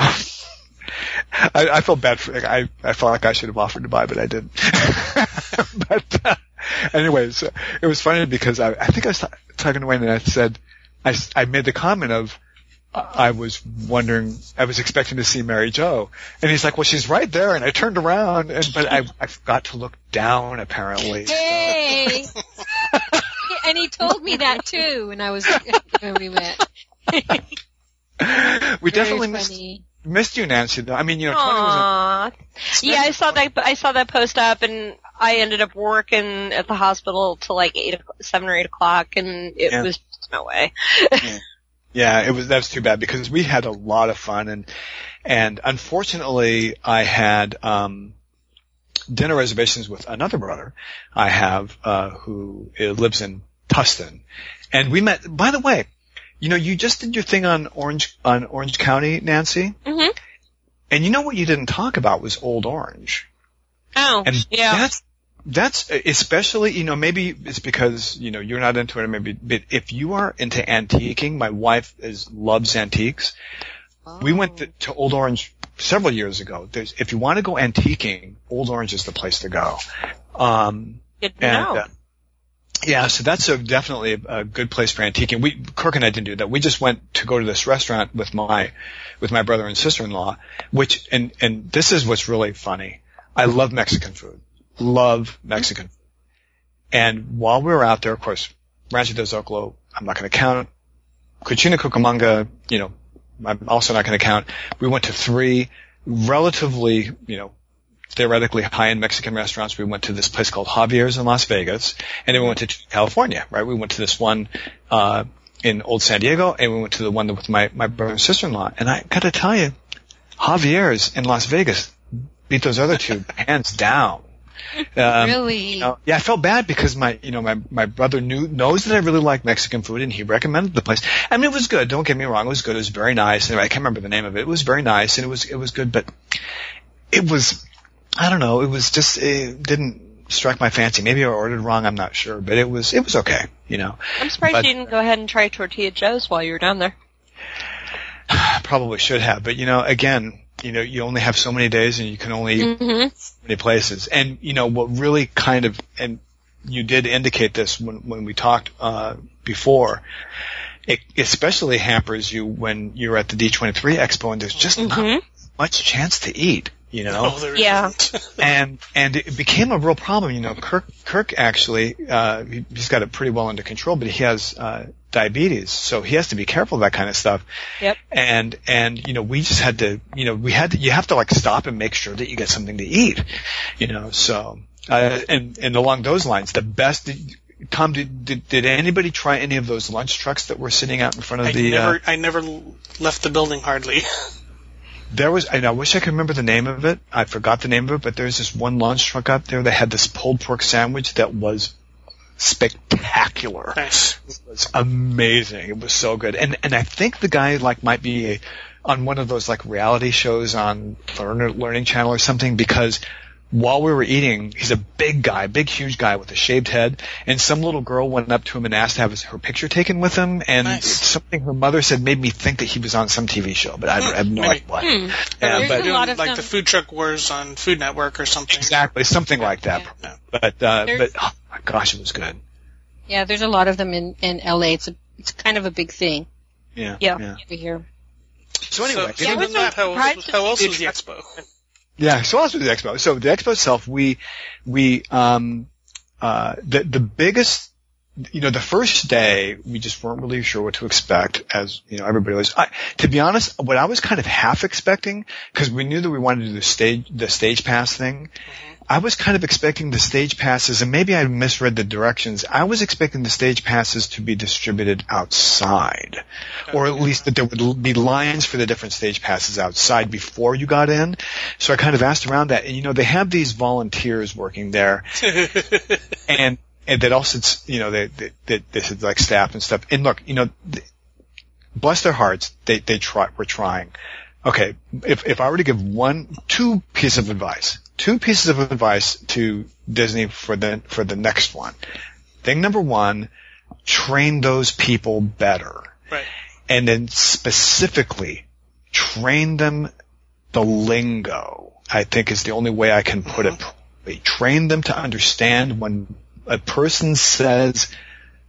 I, I felt bad for. I I felt like I should have offered to buy, but I didn't. *laughs* but uh, anyways, uh, it was funny because I I think I was ta- talking to Wayne and I said I I made the comment of. I was wondering, I was expecting to see Mary Jo, and he's like, "Well, she's right there." And I turned around, and but I I forgot to look down apparently. Hey! *laughs* and he told me that too when I was when we met. we Very definitely funny. Missed you, Nancy. Though I mean, you know, Tony was. Aww. Yeah, I saw that. I saw that post up, and I ended up working at the hospital till like eight, seven or eight o'clock, and it Yeah. was no way. A, yeah, it was. That's too bad because we had a lot of fun and and unfortunately, I had um, dinner reservations with another brother I have uh, who uh, lives in Tustin, and we met. By the way, you know, you just did your thing on Orange on Orange County, Nancy, Mhm. and you know what you didn't talk about was Old Orange. Oh, And yeah. that's that's especially you know maybe it's because you know you're not into it maybe but if you are into antiquing, my wife is loves antiques. We went to, to Old Orange several years ago. There's if you want to go antiquing, Old Orange is the place to go. Um, Good to and know. uh, yeah, so that's a, definitely a, good place for antiquing. We Kirk and I didn't do that. We just went to go to this restaurant with my with my brother and sister-in-law, which and and this is what's really funny. I love Mexican food. Love Mexican. And while we were out there, of course, Rancho del Zocalo, I'm not going to count. Cucina Cucamonga, you know, I'm also not going to count. We went to three relatively, you know, theoretically high-end Mexican restaurants. We went to this place called Javier's in Las Vegas, and then we went to California, right? We went to this one, uh, in Old San Diego, and we went to the one with my, my brother and sister-in-law. And I gotta tell you, Javier's in Las Vegas beat those other two *laughs* hands down. Um, really? you know, yeah, I felt bad because my, you know, my, my brother knew, knows that I really like Mexican food and he recommended the place. I mean, it was good. Don't get me wrong. It was good. It was very nice. And I can't remember the name of it. It was very nice and it was, it was good, but it was, I don't know. It was just, it didn't strike my fancy. Maybe I ordered wrong. I'm not sure, but it was, it was okay, you know. I'm surprised but- you didn't go ahead and try Tortilla Joe's while you were down there. *sighs* Probably should have, but you know, again, you know, you only have so many days and you can only Mm-hmm. many places. And you know what really kind of and you did indicate this when when we talked uh, before. It especially hampers you when you're at the D23 Expo and there's just not Mhm. much chance to eat. You know, Oh, Yeah. *laughs* and and it became a real problem. You know, Kirk Kirk actually uh, he, he's got it pretty well under control, but he has uh, diabetes, so he has to be careful of that kind of stuff. Yep. And and you know, we just had to, you know, we had to. You have to like stop and make sure that you get something to eat. You know, so uh, and and along those lines, the best. Tom, did, did did anybody try any of those lunch trucks that were sitting out in front of I the? never, uh, I never left the building hardly. *laughs* There was, and I wish I could remember the name of it. I forgot the name of it, but there's this one lunch truck out there that had this pulled pork sandwich that was spectacular. nice. It was amazing. It was so good. And and I think the guy like might be a, on one of those like reality shows on Learner Learning Channel or something because while we were eating, he's a big guy, big huge guy with a shaved head, and some little girl went up to him and asked to have his, her picture taken with him, and Nice. something her mother said made me think that he was on some TV show, but I, I have no Maybe. idea what. Hmm. Yeah, There's but a lot of like them. the Food Truck Wars on Food Network or something. exactly something like that. Yeah. But uh, There's- but oh my gosh, it was good. Yeah, there's a lot of them in in LA. It's a it's kind of a big thing Yeah. Yeah. over here. So anyway, so, Yeah, I other than that, how, how else to was the expo? Yeah, so as with the expo. So the expo itself, we, we, um, uh, the, the biggest, you know, the first day, we just weren't really sure what to expect as, you know, everybody was, I, to be honest, what I was kind of half expecting, cause we knew that we wanted to do the stage, the stage pass thing. I was kind of expecting the stage passes, and maybe I misread the directions. I was expecting the stage passes to be distributed outside, or at least that there would be lines for the different stage passes outside before you got in. So I kind of asked around that, and you know, they have these volunteers working there, *laughs* and and that also, it's, you know, they they, they, they said like staff and stuff. And look, you know, th- bless their hearts, they they try, we're trying. Okay, if if I were to give one, two piece of advice, two pieces of advice to Disney for the for the next one. Thing number one, train those people better, right. and then specifically train them the lingo. I think is the only way I can put it. Uh-huh. properly. Train them to understand when a person says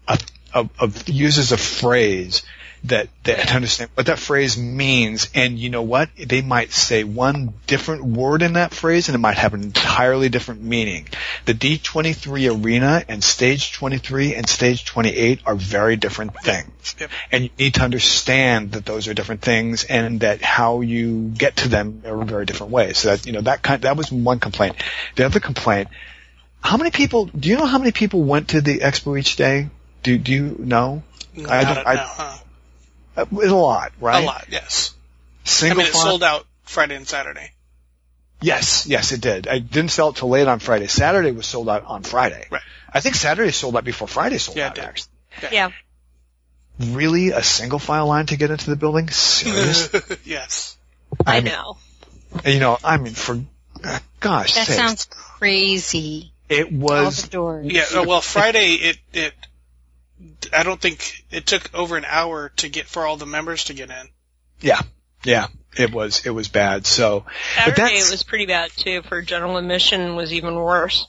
a, a, a uses a phrase that that understand what that phrase means. And you know what? They might say one different word in that phrase, and it might have an entirely different meaning. The D23 arena and stage 23 and stage 28 are very different things, Yep. and you need to understand that those are different things, and that how you get to them are very different ways. So that you know that kind that was one complaint. The other complaint. How many people? Do you know how many people went to the expo each day? Do Do you know? I Not don't- a- I- no, huh? Uh, It's a lot, right? A lot, yes. I Single mean, it file- sold out Friday and Saturday. Yes, yes, it did. I didn't sell it till late on Friday. Saturday was sold out on Friday. Right. I think Saturday sold out before Friday sold Yeah, it out. did. Actually, Yeah. really, a single file line to get into the building? Serious? *laughs* yes. I mean, know. You know, I mean, for uh, gosh, That sakes, sounds crazy. it All was. the doors. Yeah, uh, well, Friday, it, it, I don't think, it took over an hour to get, for all the members to get in. Yeah, yeah, it was. It was bad. So, but Saturday that's- was pretty bad too. For general admission was even worse.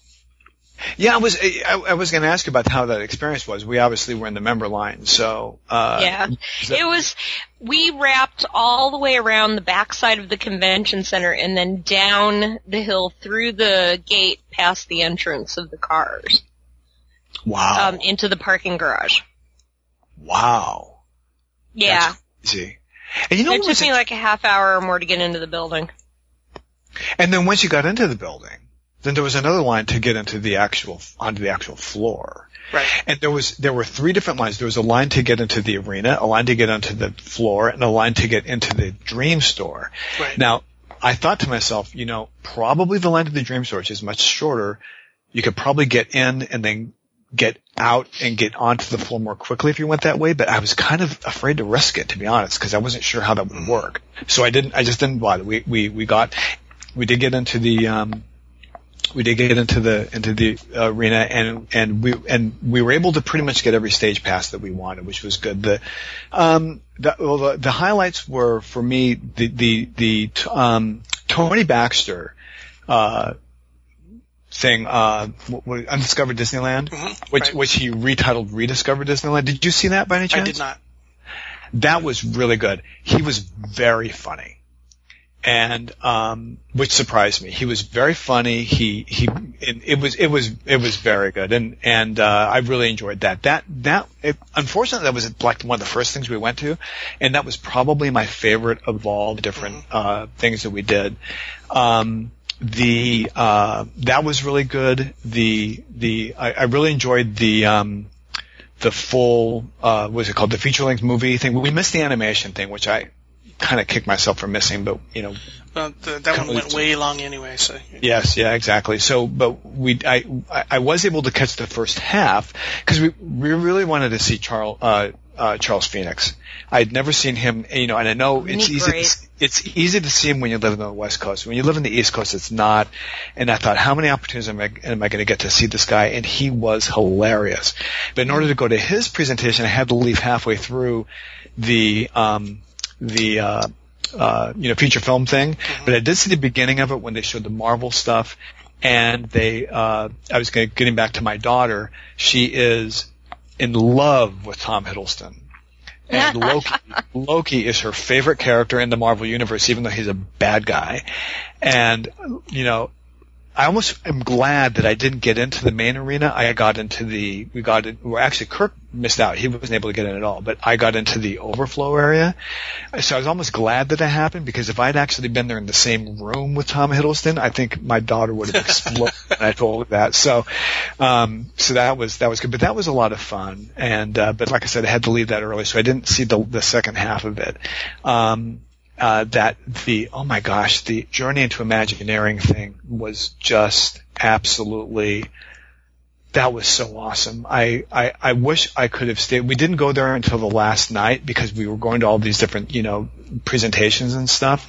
yeah, I was. I, I was going to ask you about how that experience was. We obviously were in the member line, so uh, Yeah. is that- It was, we wrapped all the way around the backside of the convention center and then down the hill through the gate past the entrance of the cars, wow, um, into the parking garage. wow, Yeah. That's crazy. And you know it took me like a half hour or more to get into the building. And then once you got into the building, then there was another line to get into the actual onto the actual floor. Right. And there was there were three different lines. There was a line to get into the arena, a line to get onto the floor, and a line to get into the dream store. Right. Now, I thought to myself, you know, probably the line to the dream store, which is much shorter, you could probably get in and then get out and get onto the floor more quickly if you went that way, but I was kind of afraid to risk it, to be honest, because I wasn't sure how that would work. So I didn't, I just didn't bother. We, we, we got, we did get into the, um, we did get into the into the arena and and we and we were able to pretty much get every stage pass that we wanted, which was good. The um the well, the, the highlights were for me the the the um Tony Baxter uh thing uh Undiscovered Disneyland Mhm, which right. which he retitled Rediscovered Disneyland. Did you see that by any chance? I did not. that was really good. He was very funny. And, um, which surprised me. He was very funny. He, he, it, it was, it was, it was very good. And, and, uh, I really enjoyed that. That, that, it, unfortunately that was like one of the first things we went to. And that was probably my favorite of all the different, uh, things that we did. Um, the, uh, that was really good. The, the, I, I really enjoyed the, um, the full uh what is it called the feature length movie thing. We missed the animation thing, which I kind of kicked myself for missing. But you know, Uh, the, that one went way long anyway, so. yes, yeah, exactly. So, but we I I- I was able to catch the first half because we we really wanted to see Charles uh, uh Charles Phoenix. I'd never seen him, you know, and I know it's He's easy. To, it's easy to see him when you live on the West Coast. When you live on the East Coast, it's not. And I thought, how many opportunities am I, am I going to get to see this guy? And he was hilarious. But in order to go to his presentation, I had to leave halfway through the um, the uh, uh, you know feature film thing. But I did see the beginning of it when they showed the Marvel stuff, and they uh, I was gonna, getting back to my daughter. She is in love with Tom Hiddleston. And *laughs* Loki, Loki is her favorite character in the Marvel universe, even though he's a bad guy. And, you know, I almost am glad that I didn't get into the main arena. I got into the, we got in, well actually Kirk missed out. He wasn't able to get in at all, but I got into the overflow area. So I was almost glad that that happened because if I'd actually been there in the same room with Tom Hiddleston, I think my daughter would have exploded *laughs* when I told her that. So, um, so that was, that was good, but that was a lot of fun. And, uh, but like I said, I had to leave that early, so I didn't see the, the second half of it. Um, uh, that the oh my gosh, the journey into Imagineering thing was just absolutely that was so awesome. I, I, I wish I could have stayed. We didn't go there until the last night because we were going to all these different, you know, presentations and stuff.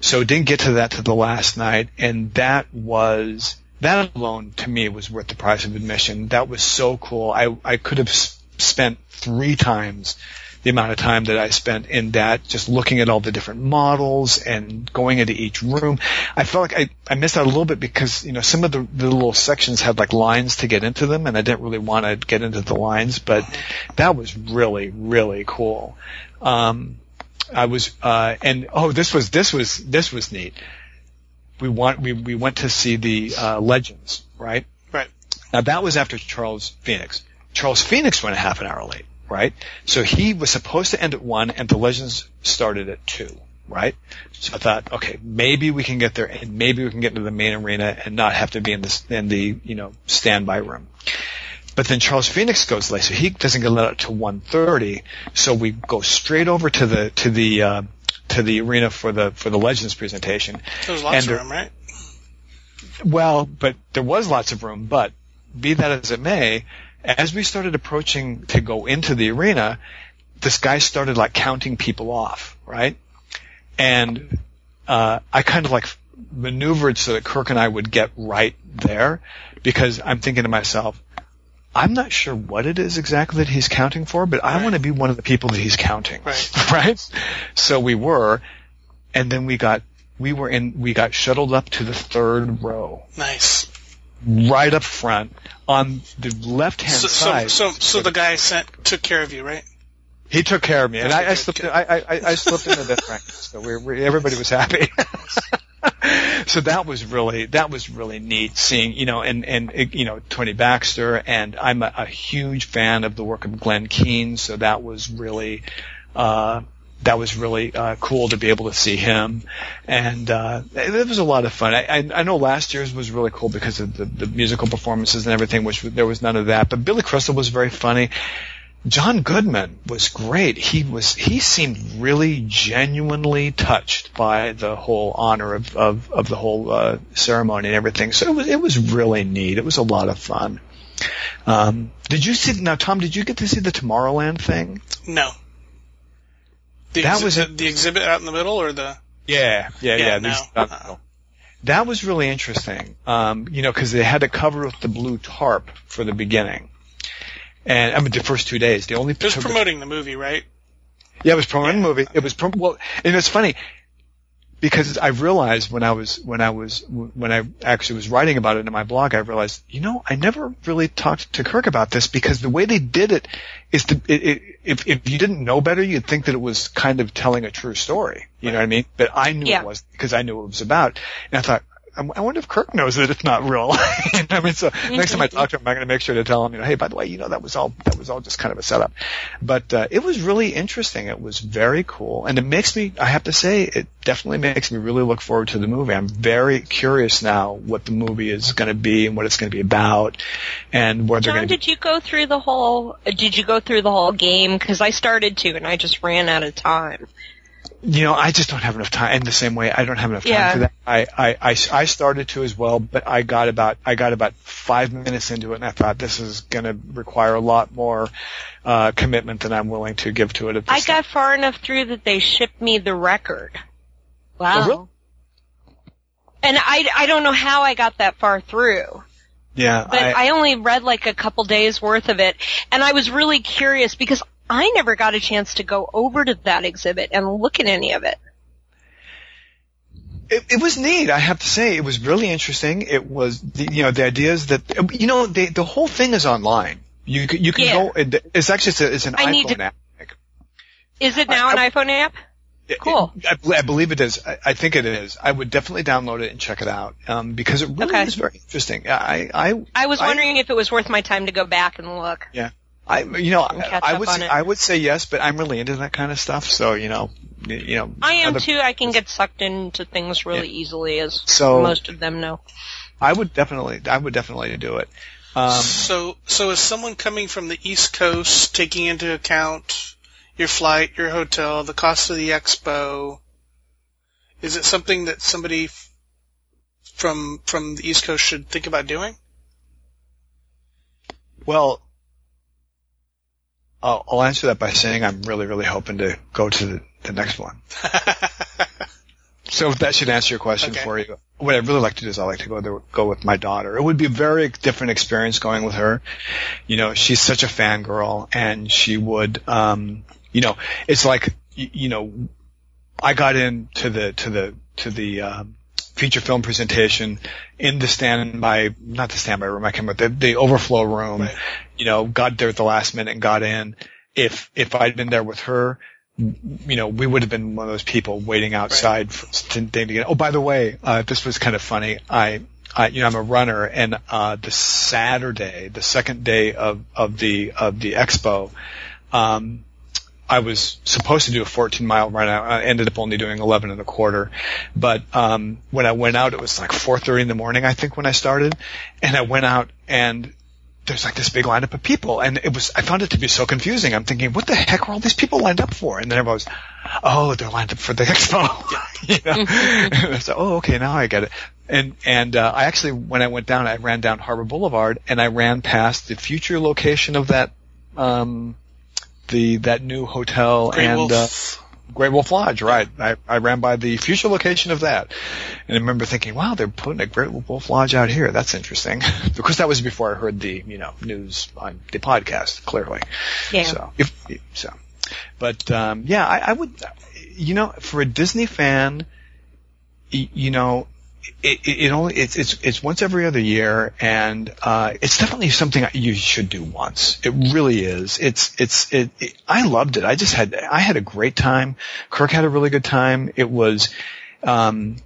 So didn't get to that to the last night. And that was, that alone to me was worth the price of admission. That was so cool. I, I could have s- spent three times the amount of time that I spent in that, just looking at all the different models and going into each room. I felt like I, I missed out a little bit because, you know, some of the, the little sections had like lines to get into them and I didn't really want to get into the lines, but that was really, really cool. Um, I was, uh, and oh, this was, this was, this was neat. We want, we, we went to see the, uh, Legends, right? Right. Now that was after Charles Phoenix. Charles Phoenix went a half an hour late, right? So he was supposed to end at one and the Legends started at two, right? So I thought, okay, maybe we can get there and maybe we can get into the main arena and not have to be in the, in the, you know, standby room. But then Charles Phoenix goes late, so he doesn't get let out to 1.30. So we go straight over to the, to the, uh, to the arena for the, for the Legends presentation. There was lots And of room, right? Well, but there was lots of room, but be that as it may, as we started approaching to go into the arena, this guy started like counting people off, right? And, uh, I kind of like maneuvered so that Kirk and I would get right there because I'm thinking to myself, I'm not sure what it is exactly that he's counting for, but I Right. want to be one of the people that he's counting. Right. *laughs* right? So we were, and then we got, we were in, we got shuttled up to the third row, Nice. Right up front, on the left hand So, so, side. so, so the guy sent took care of you, right? he took care of me, and I, I slipped. I, I, I- slipped into that rank, so we, we, everybody was happy. *laughs* so that was really, that was really neat seeing, you know, and, and, you know, Tony Baxter, and I'm a, a huge fan of the work of Glenn Keane, so that was really, uh, that was really uh, cool to be able to see him, and uh, it, was a lot of fun. I, I, I know last year's was really cool because of the, the musical performances and everything, which there was none of that. But Billy Crystal was very funny. John Goodman was great. He was he seemed really genuinely touched by the whole honor of of, of the whole uh, ceremony and everything. So it was it was really neat. It was a lot of fun. Um, did you see now, Tom? Did you get to see the Tomorrowland thing? No. The That exhi- was the, the exhibit out in the middle, or the Yeah, yeah, Yeah, yeah. no. there's- uh, that was really interesting. Um, you know, because they had to cover with the blue tarp for the beginning, and I mean the first two days. The only it was promoting the movie, right? Yeah, it was promoting the movie. It was prom- well, and it's funny because I realized when I was when I was when I actually was writing about it in my blog, I realized you know I never really talked to Kirk about this because the way they did it is to it, it, if if you didn't know better, you'd think that it was kind of telling a true story. You know what I mean? But I knew Yeah. it was because I knew what it was about, and I thought. I I wonder if Kirk knows that it's not real. *laughs* I mean, so next time I talk to him, I'm going to make sure to tell him, you know, hey, by the way, you know, that was all that was all just kind of a setup. But uh, it was really interesting. It was very cool, and it makes me, I have to say, it definitely makes me really look forward to the movie. I'm very curious now what the movie is going to be and what it's going to be about, and where they're John, going to. did you go through the whole? Did you go through the whole game? Because I started to, and I just ran out of time. You know, I just don't have enough time. In the same way, I don't have enough time Yeah. for that. I, I, I, I started to as well, but I got about I got about five minutes into it, and I thought this is going to require a lot more uh, commitment than I'm willing to give to it. At this I got far enough through that they shipped me the record, Wow. Oh, really? and I I don't know how I got that far through. yeah, but I, only read like a couple days worth of it, and I was really curious because I never got a chance to go over to that exhibit and look at any of it. It, it was neat, I have to say. It was really interesting. It was, the, you know, the ideas that, you know, the, the whole thing is online. You can, you can Yeah. go, it, it's actually, it's, a, it's an I iPhone to- app. Is it now an iPhone app? Cool. it- I, I believe it is. I, I think it is. I would definitely download it and check it out, um, because it really Okay. is very interesting. I, I, I was I- wondering if it was worth my time to go back and look. I, you know, I would, say. I would say yes, but I'm really into that kind of stuff. So, you know, you know. I am other- too. I can get sucked into things really easily, as So- most of them know. I would definitely, I would definitely do it. Um, so, so is someone coming from the East Coast taking into account your flight, your hotel, the cost of the expo? Is it something that somebody from from the East Coast should think about doing? Well, I'll, I'll answer that by saying I'm really, really hoping to go to the, the next one. *laughs* So that should answer your question Okay. for you. What I'd really like to do is I like to go there, go with my daughter. It would be a very different experience going with her. You know, she's such a fangirl and she would, um, you know, it's like, you, you know, I got into the, to the, to the, um, feature film presentation in the standby, not the standby room, I can't remember, the, the overflow room, Right. you know, got there at the last minute and got in. If, if I'd been there with her, you know, we would have been one of those people waiting outside for, to, to get. Oh, by the way, uh, this was kind of funny. I, I, you know, I'm a runner, and uh, the Saturday, the second day of of the of the expo, um, I was supposed to do a 14 mile run. I ended up only doing 11 and a quarter. But um, when I went out, it was like 4:30 in the morning, I think, when I started, and I went out and there's like this big lineup of people, and it was I found it to be so confusing. I'm thinking, what the heck are all these people lined up for? And then everyone was, oh, they're lined up for the *laughs* expo. *laughs* you know? and I said, oh, okay, now I get it. And and uh, I actually, when I went down, I ran down Harbor Boulevard, and I ran past the future location of that, um, the that new hotel Grey and. Uh, Great Wolf Lodge, right. I, I ran by the future location of that. And I remember thinking, wow, they're putting a Great Wolf Lodge out here. That's interesting. *laughs* because that was before I heard the, you know, news on the podcast, clearly. Yeah. So, if, so, but, um, yeah, I, I would, you know, for a Disney fan, you know, it, it, only it's it's it's once every other year, and uh, it's definitely something you should do once. It really is. It's it's it, it. I loved it. I just had I had a great time. Kirk had a really good time. It was. Um,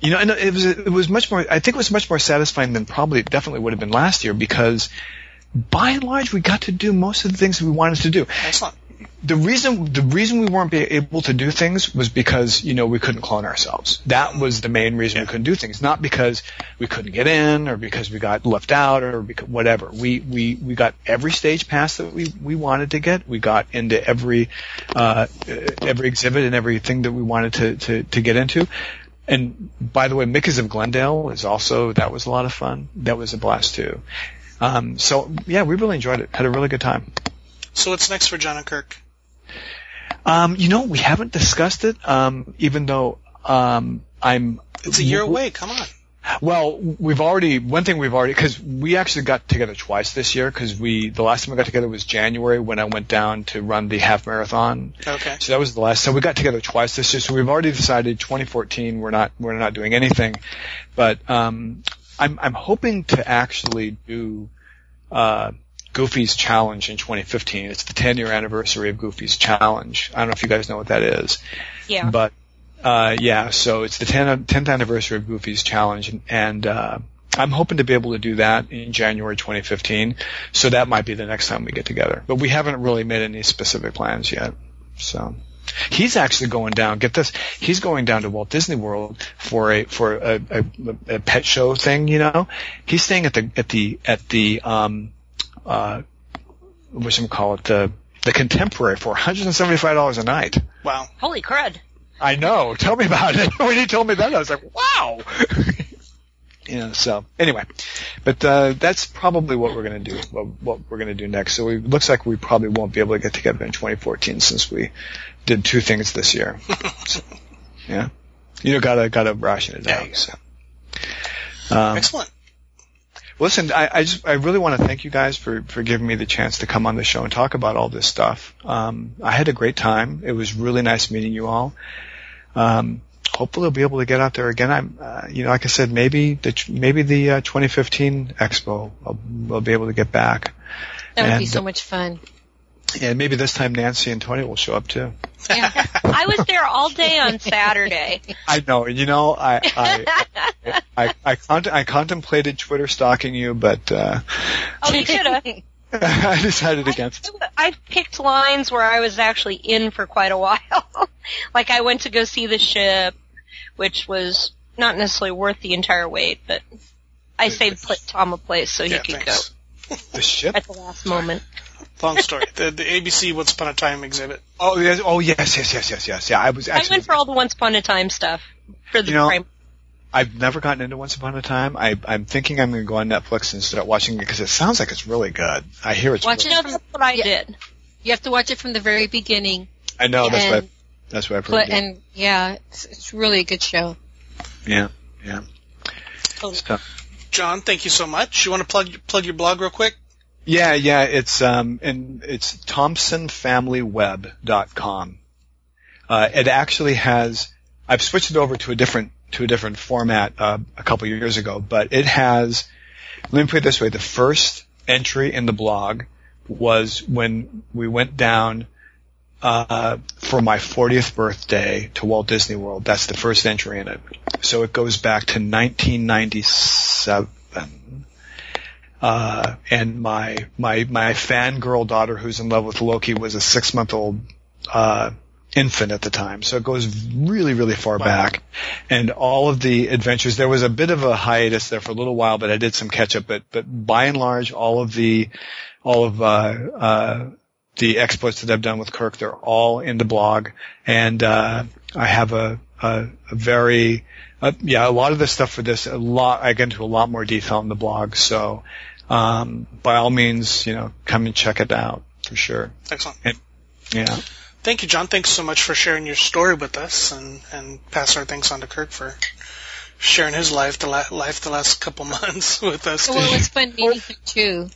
you know, and it was it was much more. I think it was much more satisfying than probably it definitely would have been last year because, by and large, we got to do most of the things we wanted to do Excellent. The reason the reason we weren't be able to do things was because you know we couldn't clone ourselves. That was the main reason we couldn't do things, not because we couldn't get in or because we got left out or because whatever. We we we got every stage pass that we we wanted to get. We got into every uh, every exhibit and everything that we wanted to to to get into. And by the way, Mickey's of Glendale is also that was a lot of fun. That was a blast too. Um, so yeah, we really enjoyed it. Had a really good time. So what's next for John and Kirk? Um, you know, we haven't discussed it, um, even though um, I'm. It's a year away. Come on. Well, we've already one thing we've already because we actually got together twice this year because we the last time we got together was January when I went down to run the half marathon. Okay. So that was the last. So we got together twice this year. So we've already decided 2014 we're not we're not doing anything, but um, I'm I'm hoping to actually do uh, Goofy's challenge in 2015. It's the 10 year anniversary of Goofy's challenge. I don't know if you guys know what that is. Yeah. But uh, yeah, so it's the 10th, 10th anniversary of Goofy's challenge, and, and uh, I'm hoping to be able to do that in January 2015. So that might be the next time we get together. But we haven't really made any specific plans yet. So he's actually going down. Get this, he's going down to Walt Disney World for a for a, a, a pet show thing. You know, he's staying at the at the at the um uh what should we call it the the contemporary for $175 a night. Wow. Holy crud. I know. Tell me about it. *laughs* when he told me that, I was like, wow. *laughs* yeah. So anyway, but uh, that's probably what we're going to do. What, what we're going to do next. So it looks like we probably won't be able to get together in 2014 since we did two things this year. so, *laughs* yeah. You know, gotta gotta ration it There you out. So. Um, Excellent. Listen, I, I just I really want to thank you guys for for giving me the chance to come on the show and talk about all this stuff. Um, I had a great time. It was really nice meeting you all. Um, hopefully, I'll be able to get out there again. I'm, uh, you know, like I said, maybe the maybe the uh, 2015 Expo, I'll, I'll be able to get back, That would be so much fun. And maybe this time Nancy and Tony will show up too. Yeah. I was there all day on Saturday. I know, you know, I I I, I, I, cont- I contemplated Twitter stalking you, but uh, Oh, you should have. *laughs* I decided against. I picked lines where I was actually in for quite a while. *laughs* like I went to go see the ship, which was not necessarily worth the entire wait, but I saved Tom a place so he Yeah, could thanks. The ship. at the last moment. Long story. The the ABC Once Upon a Time exhibit. Oh yes, oh yes, yes, yes, yes, yes. Yeah, I was I went for all the Once Upon a Time stuff for the You know, prime. I've never gotten into Once Upon a Time. I, I'm thinking I'm going to go on Netflix and start watching it because it sounds like it's really good. I hear it's. Watch really, No, from- that's what I yeah. did. You have to watch it from the very beginning. I know that's what. and- I, that's what I've heard. But, yeah. and yeah, it's, it's really a good show. yeah, yeah. Totally. So, John, thank you so much. You want to plug plug your blog real quick? Yeah, yeah, it's um and it's thompsonfamilyweb.com. Uh, it actually has I've switched it over to a different to a different format uh, a couple years ago, but it has let me put it this way, the first entry in the blog was when we went down uh, for my 40th birthday to Walt Disney World. That's the first entry in it. So it goes back to 1997. Uh, and my, my, my fangirl daughter who's in love with Loki was a six month old, uh, infant at the time. So it goes really, really far wow. back. And all of the adventures, there was a bit of a hiatus there for a little while, but I did some catch up, but, but by and large, all of the, all of, uh, uh, the exploits that I've done with Kirk, they're all in the blog. And, uh, I have a, a, a very, uh, yeah, a lot of the stuff for this, a lot, I get into a lot more detail in the blog. So, um, by all means, you know, come and check it out for sure. Excellent. And, yeah. Thank you, John. Thanks so much for sharing your story with us, and and pass our thanks on to Kirk for sharing his life the la- life the last couple *laughs* months with us. Well, too. it's *laughs* fun meeting him too.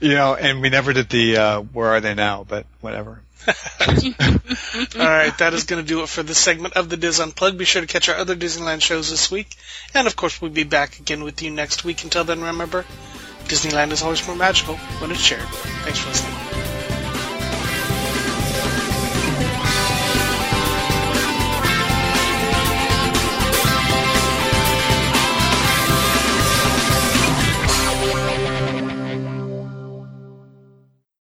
You know, and we never did the uh, where are they now, but whatever. *laughs* All right, that is going to do it for this segment of the Dis Unplugged. Be sure to catch our other Disneyland shows this week, and of course, we'll be back again with you next week. Until then, remember, Disneyland is always more magical when it's shared. Thanks for listening.